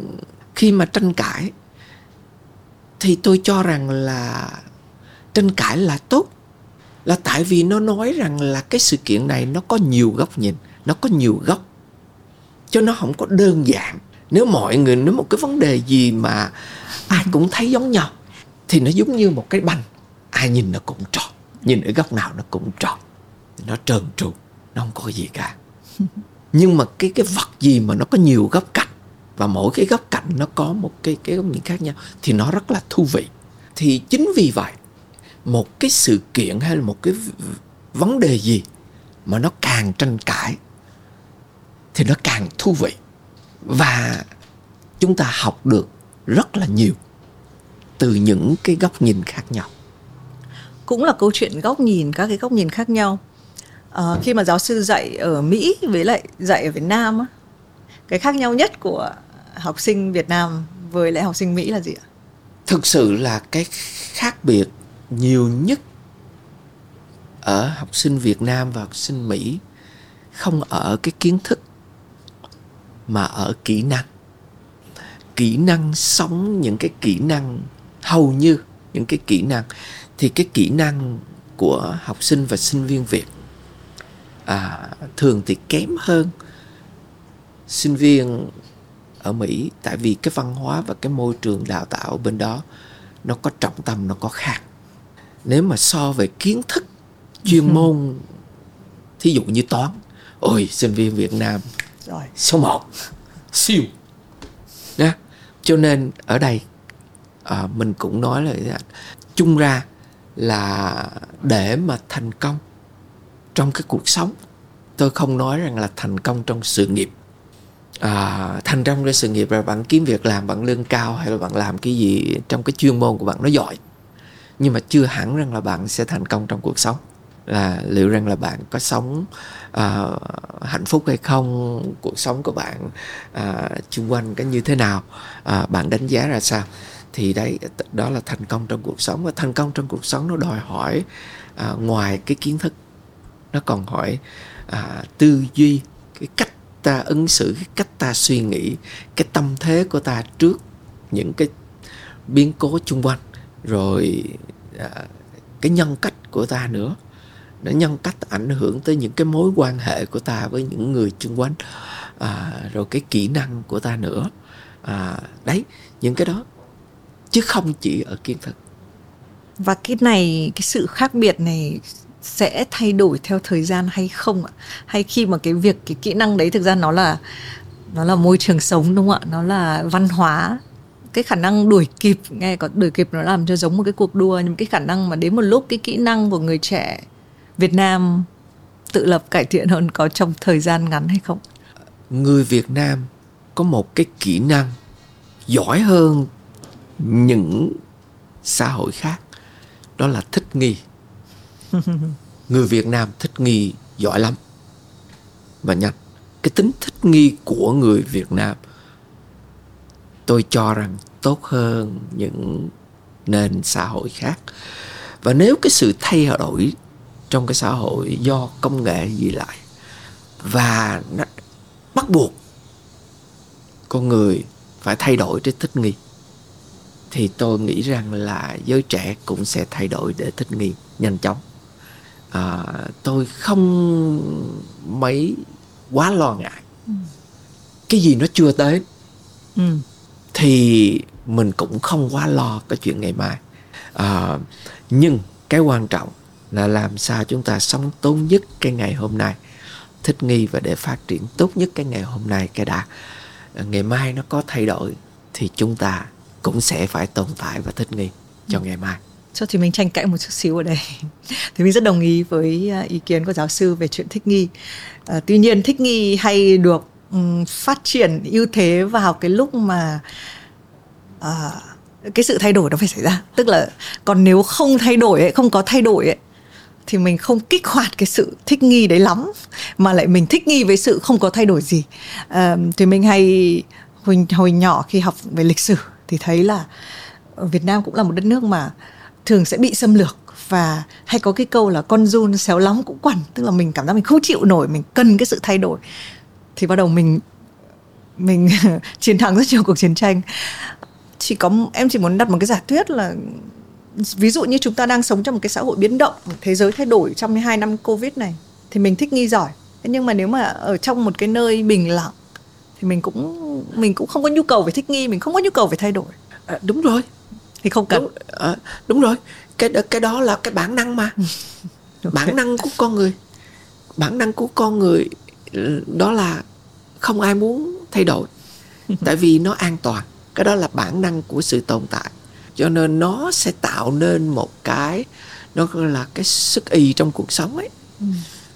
khi mà tranh cãi thì tôi cho rằng là tranh cãi là tốt. Là tại vì nó nói rằng là cái sự kiện này nó có nhiều góc nhìn nó có nhiều góc. Cho nó không có đơn giản. Nếu mọi người nếu một cái vấn đề gì mà ai cũng thấy giống nhau thì nó giống như một cái banh ai nhìn nó cũng tròn. Nhìn ở góc nào nó cũng tròn. Nó trơn tru nó không có gì cả. (laughs) Nhưng mà cái cái vật gì mà nó có nhiều góc cạnh và mỗi cái góc cạnh nó có một cái cái góc nhìn khác nhau thì nó rất là thú vị. Thì chính vì vậy một cái sự kiện hay là một cái vấn đề gì mà nó càng tranh cãi thì nó càng thú vị. Và chúng ta học được rất là nhiều từ những cái góc nhìn khác nhau cũng là câu chuyện góc nhìn các cái góc nhìn khác nhau à, khi mà giáo sư dạy ở Mỹ với lại dạy ở Việt Nam cái khác nhau nhất của học sinh Việt Nam với lại học sinh Mỹ là gì ạ? Thực sự là cái khác biệt nhiều nhất ở học sinh Việt Nam và học sinh Mỹ không ở cái kiến thức mà ở kỹ năng kỹ năng sống những cái kỹ năng hầu như những cái kỹ năng thì cái kỹ năng của học sinh và sinh viên Việt à, thường thì kém hơn sinh viên ở Mỹ. Tại vì cái văn hóa và cái môi trường đào tạo bên đó nó có trọng tâm nó có khác. Nếu mà so về kiến thức chuyên môn thí dụ như toán ôi sinh viên Việt Nam rồi. số 1 siêu. Đó. cho nên ở đây à, mình cũng nói là chung ra là để mà thành công trong cái cuộc sống. Tôi không nói rằng là thành công trong sự nghiệp. À, thành công trong sự nghiệp là bạn kiếm việc làm bạn lương cao hay là bạn làm cái gì trong cái chuyên môn của bạn nó giỏi. Nhưng mà chưa hẳn rằng là bạn sẽ thành công trong cuộc sống. Là liệu rằng là bạn có sống uh, hạnh phúc hay không cuộc sống của bạn uh, xung quanh cái như thế nào uh, bạn đánh giá ra sao? Thì đấy đó là thành công trong cuộc sống. Và thành công trong cuộc sống nó đòi hỏi à, ngoài cái kiến thức nó còn hỏi à, tư duy cái cách ta ứng xử cái cách ta suy nghĩ cái tâm thế của ta trước những cái biến cố chung quanh. Rồi à, cái nhân cách của ta nữa. Nó nhân cách ảnh hưởng tới những cái mối quan hệ của ta với những người chung quanh. À, rồi cái kỹ năng của ta nữa. À, đấy những cái đó chứ không chỉ ở kiến thức. Và cái này cái sự khác biệt này sẽ thay đổi theo thời gian hay không ạ? Hay khi mà cái việc cái kỹ năng đấy thực ra nó là nó là môi trường sống đúng không ạ? Nó là văn hóa. Cái khả năng đuổi kịp nghe có đuổi kịp nó làm cho giống một cái cuộc đua nhưng cái khả năng mà đến một lúc cái kỹ năng của người trẻ Việt Nam tự lập cải thiện hơn có trong thời gian ngắn hay không? Người Việt Nam có một cái kỹ năng giỏi hơn những xã hội khác. Đó là thích nghi. (laughs) Người Việt Nam thích nghi giỏi lắm. Và nhanh cái tính thích nghi của người Việt Nam tôi cho rằng tốt hơn những nền xã hội khác. Và nếu cái sự thay đổi trong cái xã hội do công nghệ gì lại và nó bắt buộc con người phải thay đổi để thích nghi thì tôi nghĩ rằng là giới trẻ cũng sẽ thay đổi để thích nghi nhanh chóng à, tôi không mấy quá lo ngại ừ. cái gì nó chưa tới ừ. thì mình cũng không quá lo cái chuyện ngày mai à, nhưng cái quan trọng là làm sao chúng ta sống tốt nhất cái ngày hôm nay thích nghi và để phát triển tốt nhất cái ngày hôm nay cái đã ngày mai nó có thay đổi thì chúng ta cũng sẽ phải tồn tại và thích nghi cho ừ. ngày mai. Cho thì mình tranh cãi một chút xíu ở đây. (laughs) Thì mình rất đồng ý với à, ý kiến của giáo sư về chuyện thích nghi. À, tuy nhiên thích nghi hay được um, phát triển ưu thế vào cái lúc mà à, cái sự thay đổi nó phải xảy ra. Tức là còn nếu không thay đổi ấy, không có thay đổi ấy, thì mình không kích hoạt cái sự thích nghi đấy lắm mà lại mình thích nghi với sự không có thay đổi gì. À, thì mình hay hồi hồi nhỏ khi học về lịch sử thì thấy là ờ, Việt Nam cũng là một đất nước mà thường sẽ bị xâm lược và hay có cái câu là con run xéo lắm cũng quằn, tức là mình cảm giác mình không chịu nổi, mình cần cái sự thay đổi. Thì bắt đầu mình mình (laughs) chiến thắng rất nhiều cuộc chiến tranh. Chỉ có, em chỉ muốn đặt một cái giả thuyết là ví dụ như chúng ta đang sống trong một cái xã hội biến động thế giới thay đổi trong hai năm covid này, thì mình thích nghi giỏi. Nhưng mà nếu mà ở trong một cái nơi bình lặng thì mình cũng mình cũng không có nhu cầu phải thích nghi mình không có nhu cầu phải thay đổi. À, đúng rồi. Thì không cần. Đúng, à, đúng rồi. Cái cái đó là cái bản năng mà. (laughs) Okay. bản năng của con người. Bản năng của con người đó là không ai muốn thay đổi. (laughs) Tại vì nó an toàn. Cái đó là bản năng của sự tồn tại. Cho nên nó sẽ tạo nên một cái nó gọi là cái sức y trong cuộc sống ấy. Ừ.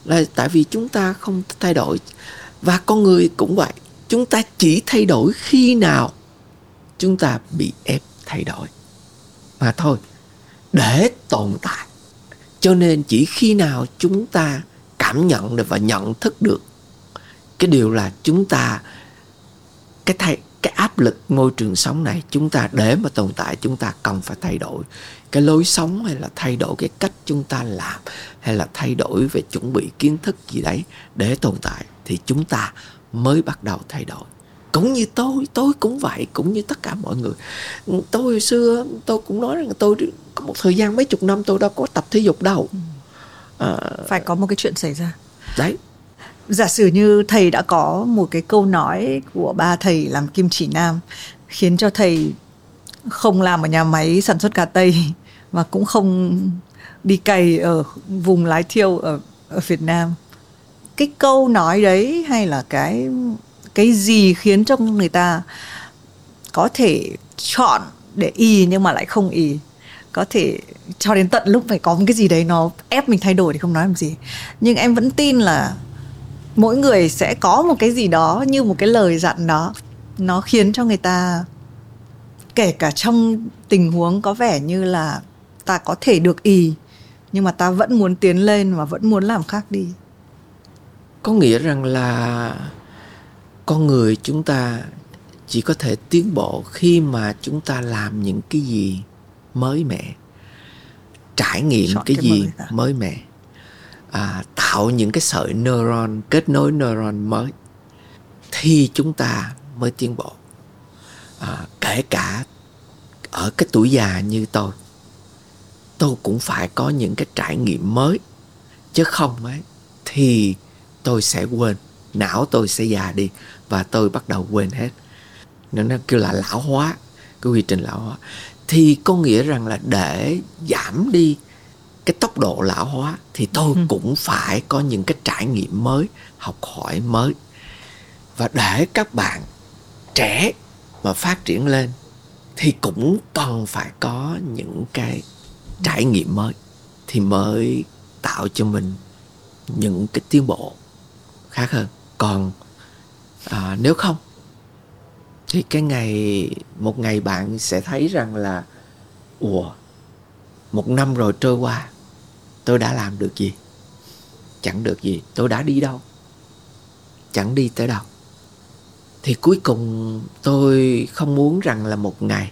là tại vì chúng ta không thay đổi. Và con người cũng vậy chúng ta chỉ thay đổi khi nào chúng ta bị ép thay đổi. Mà thôi, để tồn tại. Cho nên chỉ khi nào chúng ta cảm nhận được và nhận thức được, cái điều là chúng ta, cái thay, cái áp lực môi trường sống này chúng ta để mà tồn tại, chúng ta cần phải thay đổi. Cái lối sống hay là thay đổi cái cách chúng ta làm hay là thay đổi về chuẩn bị kiến thức gì đấy để tồn tại thì chúng ta mới bắt đầu thay đổi. Cũng như tôi tôi cũng vậy cũng như tất cả mọi người. Tôi hồi xưa tôi cũng nói rằng tôi có một thời gian mấy chục năm tôi đâu có tập thể dục đâu. À, phải có một cái chuyện xảy ra. Đấy. Giả sử như thầy đã có một cái câu nói của ba thầy làm kim chỉ nam khiến cho thầy không làm ở nhà máy sản xuất cà tây và cũng không đi cày ở vùng lái thiêu ở ở Việt Nam cái câu nói đấy hay là cái cái gì khiến cho người ta có thể chọn để y nhưng mà lại không y? Có thể cho đến tận lúc phải có một cái gì đấy nó ép mình thay đổi thì không nói làm gì. Nhưng em vẫn tin là mỗi người sẽ có một cái gì đó như một cái lời dặn đó. Nó khiến cho người ta, kể cả trong tình huống có vẻ như là ta có thể được ì nhưng mà ta vẫn muốn tiến lên và vẫn muốn làm khác đi có nghĩa rằng là con người chúng ta chỉ có thể tiến bộ khi mà chúng ta làm những cái gì mới mẻ trải nghiệm Chọn cái, cái gì mới, mới mẻ à, tạo những cái sợi neuron kết nối neuron mới thì chúng ta mới tiến bộ. À, kể cả ở cái tuổi già như tôi tôi cũng phải có những cái trải nghiệm mới chứ không ấy thì tôi sẽ quên não tôi sẽ già đi và tôi bắt đầu quên hết. Nên nó kêu là lão hóa cái quy trình lão hóa. Thì có nghĩa rằng là để giảm đi cái tốc độ lão hóa thì tôi ừ. cũng phải có những cái trải nghiệm mới học hỏi mới. Và để các bạn trẻ mà phát triển lên thì cũng cần phải có những cái trải nghiệm mới thì mới tạo cho mình những cái tiến bộ khác hơn. Còn à, nếu không thì cái ngày một ngày bạn sẽ thấy rằng là ủa một năm rồi trôi qua tôi đã làm được gì? Chẳng được gì tôi đã đi đâu? Chẳng đi tới đâu? Thì cuối cùng tôi không muốn rằng là một ngày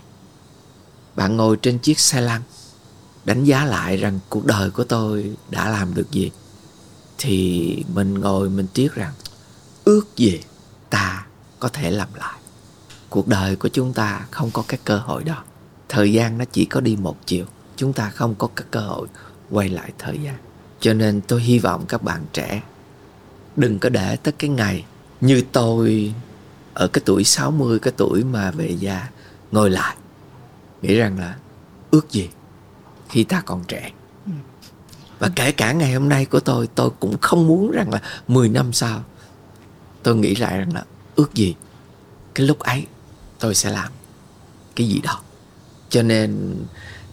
bạn ngồi trên chiếc xe lăn đánh giá lại rằng cuộc đời của tôi đã làm được gì thì mình ngồi mình tiếc rằng ước gì ta có thể làm lại. Cuộc đời của chúng ta không có cái cơ hội đó. Thời gian nó chỉ có đi một chiều. Chúng ta không có cái cơ hội quay lại thời gian. Cho nên tôi hy vọng các bạn trẻ, đừng có để tới cái ngày như tôi ở cái tuổi 60 cái tuổi mà về già, ngồi lại, nghĩ rằng là ước gì khi ta còn trẻ và kể cả ngày hôm nay của tôi tôi cũng không muốn rằng là 10 năm sau, tôi nghĩ lại rằng là ước gì cái lúc ấy tôi sẽ làm cái gì đó. Cho nên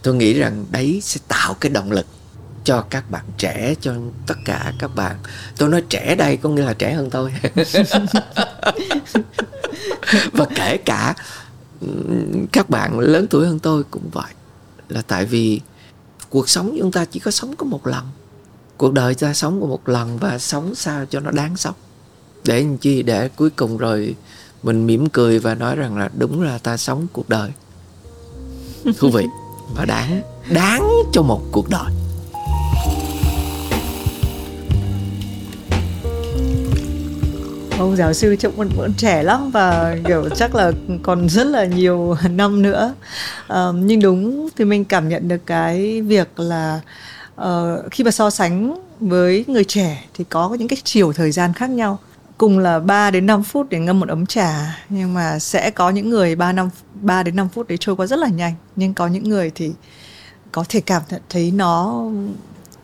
tôi nghĩ rằng đấy sẽ tạo cái động lực cho các bạn trẻ, cho tất cả các bạn. Tôi nói trẻ đây có nghĩa là trẻ hơn tôi. (laughs) Và kể cả các bạn lớn tuổi hơn tôi cũng vậy. Là tại vì cuộc sống chúng ta chỉ có sống có một lần. Cuộc đời ta sống có một lần và sống sao cho nó đáng sống. Để làm chi? Để cuối cùng rồi mình mỉm cười và nói rằng là đúng là ta sống cuộc đời. Thú vị. Và đáng đáng cho một cuộc đời. Ông giáo sư trông vẫn, vẫn trẻ lắm và kiểu chắc là còn rất là nhiều (laughs) năm nữa. Uh, nhưng đúng thì mình cảm nhận được cái việc là uh, khi mà so sánh với người trẻ thì có những cái chiều thời gian khác nhau. Cùng là 3 đến 5 phút để ngâm một ấm trà nhưng mà sẽ có những người 3 năm 3 đến 5 phút đấy trôi qua rất là nhanh. Nhưng có những người thì có thể cảm nhận thấy nó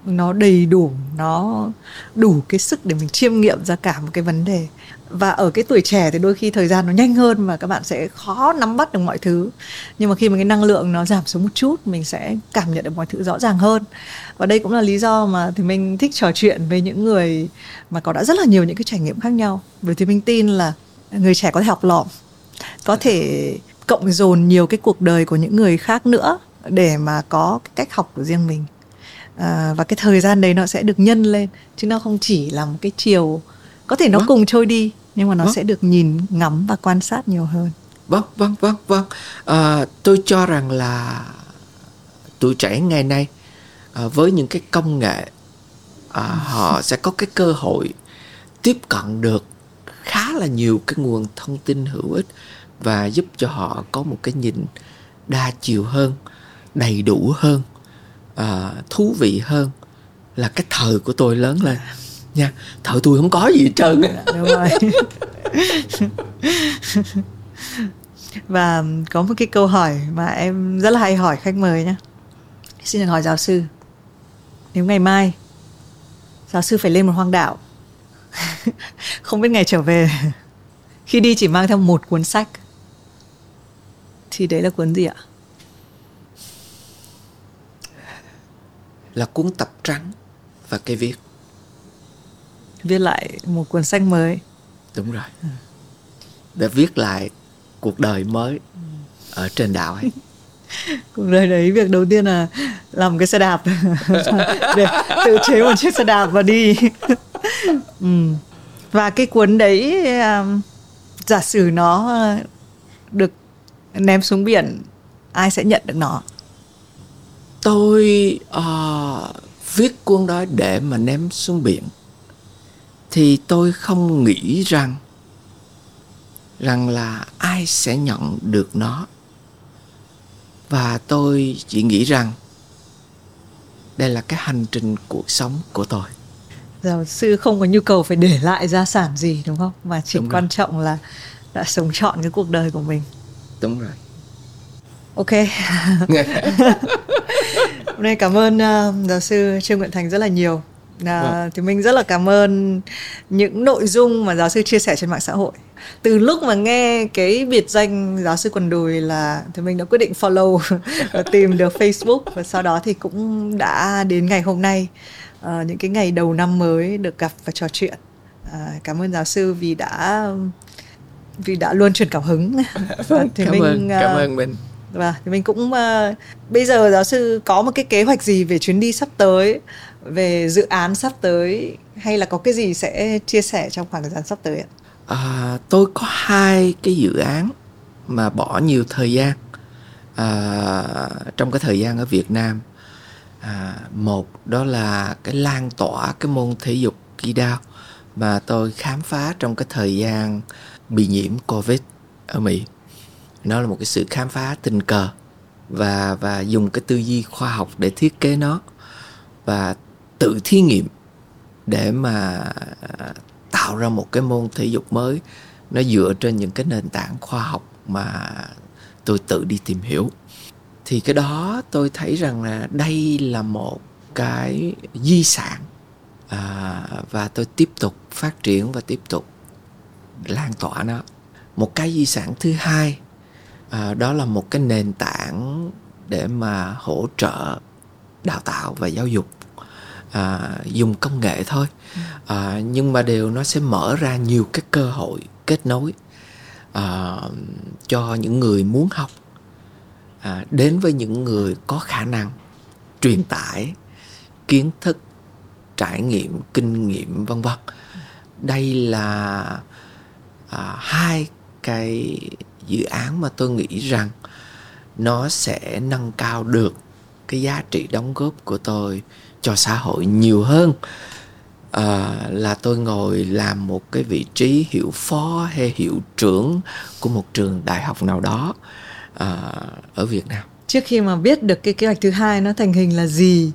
nó đầy đủ, nó đủ cái sức để mình chiêm nghiệm ra cả một cái vấn đề. Và ở cái tuổi trẻ thì đôi khi thời gian nó nhanh hơn và các bạn sẽ khó nắm bắt được mọi thứ. Nhưng mà khi mà cái năng lượng nó giảm xuống một chút, mình sẽ cảm nhận được mọi thứ rõ ràng hơn. Và đây cũng là lý do mà thì mình thích trò chuyện với những người mà có đã rất là nhiều những cái trải nghiệm khác nhau. Bởi thì mình tin là người trẻ có thể học lỏm có thể cộng dồn nhiều cái cuộc đời của những người khác nữa để mà có cái cách học của riêng mình à, và cái thời gian đấy nó sẽ được nhân lên chứ nó không chỉ là một cái chiều có thể nó vâng. cùng trôi đi nhưng mà nó vâng. sẽ được nhìn ngắm và quan sát nhiều hơn vâng vâng vâng vâng à, tôi cho rằng là tuổi trẻ ngày nay à, với những cái công nghệ à, họ (laughs) sẽ có cái cơ hội tiếp cận được khá là nhiều cái nguồn thông tin hữu ích và giúp cho họ có một cái nhìn đa chiều hơn đầy đủ hơn uh, thú vị hơn là cái thời của tôi lớn lên. Nha thời tôi không có gì hết trơn đúng rồi. Và có một cái câu hỏi mà em rất là hay hỏi khách mời nhé xin được hỏi giáo sư nếu ngày mai giáo sư phải lên một hoang đảo (laughs) không biết ngày trở về khi đi chỉ mang theo một cuốn sách thì đấy là cuốn gì ạ? Là cuốn tập trắng và cây viết. Viết lại một cuốn sách mới. Đúng rồi. Ừ. để viết lại cuộc đời mới ở trên đảo ấy. (laughs) Cuộc đời đấy việc đầu tiên là làm cái xe đạp. (laughs) Để tự chế một chiếc xe đạp và đi. (laughs) Ừ. và cái cuốn đấy um, giả sử nó được ném xuống biển ai sẽ nhận được nó tôi uh, viết cuốn đó để mà ném xuống biển. Thì tôi không nghĩ rằng rằng là ai sẽ nhận được nó. Và tôi chỉ nghĩ rằng đây là cái hành trình cuộc sống của tôi. Giáo sư không có nhu cầu phải để lại gia sản gì đúng không? Mà chỉ đúng quan rồi. trọng là đã sống trọn cái cuộc đời của mình. Đúng rồi ok. (laughs) Hôm nay cảm ơn uh, giáo sư trương nguyện thành rất là nhiều. À, vâng. thì mình rất là cảm ơn những nội dung mà giáo sư chia sẻ trên mạng xã hội. Từ lúc mà nghe cái biệt danh giáo sư quần đùi là thì mình đã quyết định follow và (laughs) tìm được Facebook và sau đó thì cũng đã đến ngày hôm nay uh, những cái ngày đầu năm mới được gặp và trò chuyện. Uh, cảm ơn giáo sư vì đã vì đã luôn truyền cảm hứng. Vâng, thì cảm mình ơn, cảm ơn mình và thì mình cũng uh, bây giờ giáo sư có một cái kế hoạch gì về chuyến đi sắp tới về dự án sắp tới hay là có cái gì sẽ chia sẻ trong khoảng thời gian sắp tới ạ? À, tôi có hai cái dự án mà bỏ nhiều thời gian à, trong cái thời gian ở Việt Nam. À, một đó là cái lan tỏa cái môn thể dục kỳ đao mà tôi khám phá trong cái thời gian bị nhiễm Covid ở Mỹ. Nó là một cái sự khám phá tình cờ và và dùng cái tư duy khoa học để thiết kế nó và tự thí nghiệm để mà tạo ra một cái môn thể dục mới. Nó dựa trên những cái nền tảng khoa học mà tôi tự đi tìm hiểu. Thì cái đó tôi thấy rằng là đây là một cái di sản à, và tôi tiếp tục phát triển và tiếp tục lan tỏa nó. Một cái di sản thứ hai à, đó là một cái nền tảng để mà hỗ trợ đào tạo và giáo dục à, dùng công nghệ thôi. À, nhưng mà đều nó sẽ mở ra nhiều cái cơ hội kết nối à, cho những người muốn học à, đến với những người có khả năng truyền tải kiến thức trải nghiệm kinh nghiệm vân vân. Đây là à, hai cái dự án mà tôi nghĩ rằng nó sẽ nâng cao được cái giá trị đóng góp của tôi cho xã hội nhiều hơn à, là tôi ngồi làm một cái vị trí hiệu phó hay hiệu trưởng của một trường đại học nào đó à, ở Việt Nam. Trước khi mà biết được cái kế hoạch thứ hai nó thành hình là gì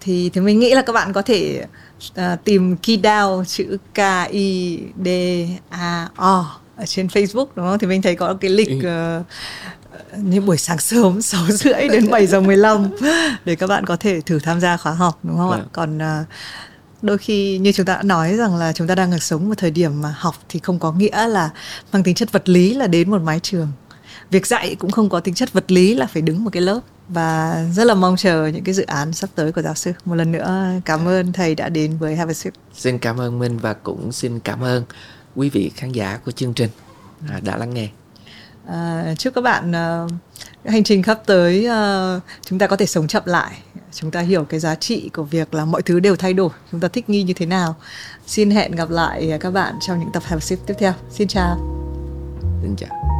thì thì mình nghĩ là các bạn có thể uh, tìm Kidao chữ K I D A O ở trên Facebook đúng không? Thì mình thấy có cái lịch uh, như buổi sáng sớm (laughs) 6 rưỡi đến 7 giờ 15 để các bạn có thể thử tham gia khóa học đúng không ạ? Vâng. Còn uh, đôi khi như chúng ta đã nói rằng là chúng ta đang ở sống một thời điểm mà học thì không có nghĩa là mang tính chất vật lý là đến một mái trường. Việc dạy cũng không có tính chất vật lý là phải đứng một cái lớp và rất là mong chờ những cái dự án sắp tới của giáo sư. Một lần nữa cảm ơn thầy đã đến với Have a Sip. Xin cảm ơn Minh và cũng xin cảm ơn quý vị khán giả của chương trình. à, đã lắng nghe. À, chúc các bạn uh, hành trình khắp tới uh, chúng ta có thể sống chậm lại. Chúng ta hiểu cái giá trị của việc là mọi thứ đều thay đổi. Chúng ta thích nghi như thế nào. Xin hẹn gặp lại các bạn trong những tập Sip tiếp theo. Xin chào. Xin chào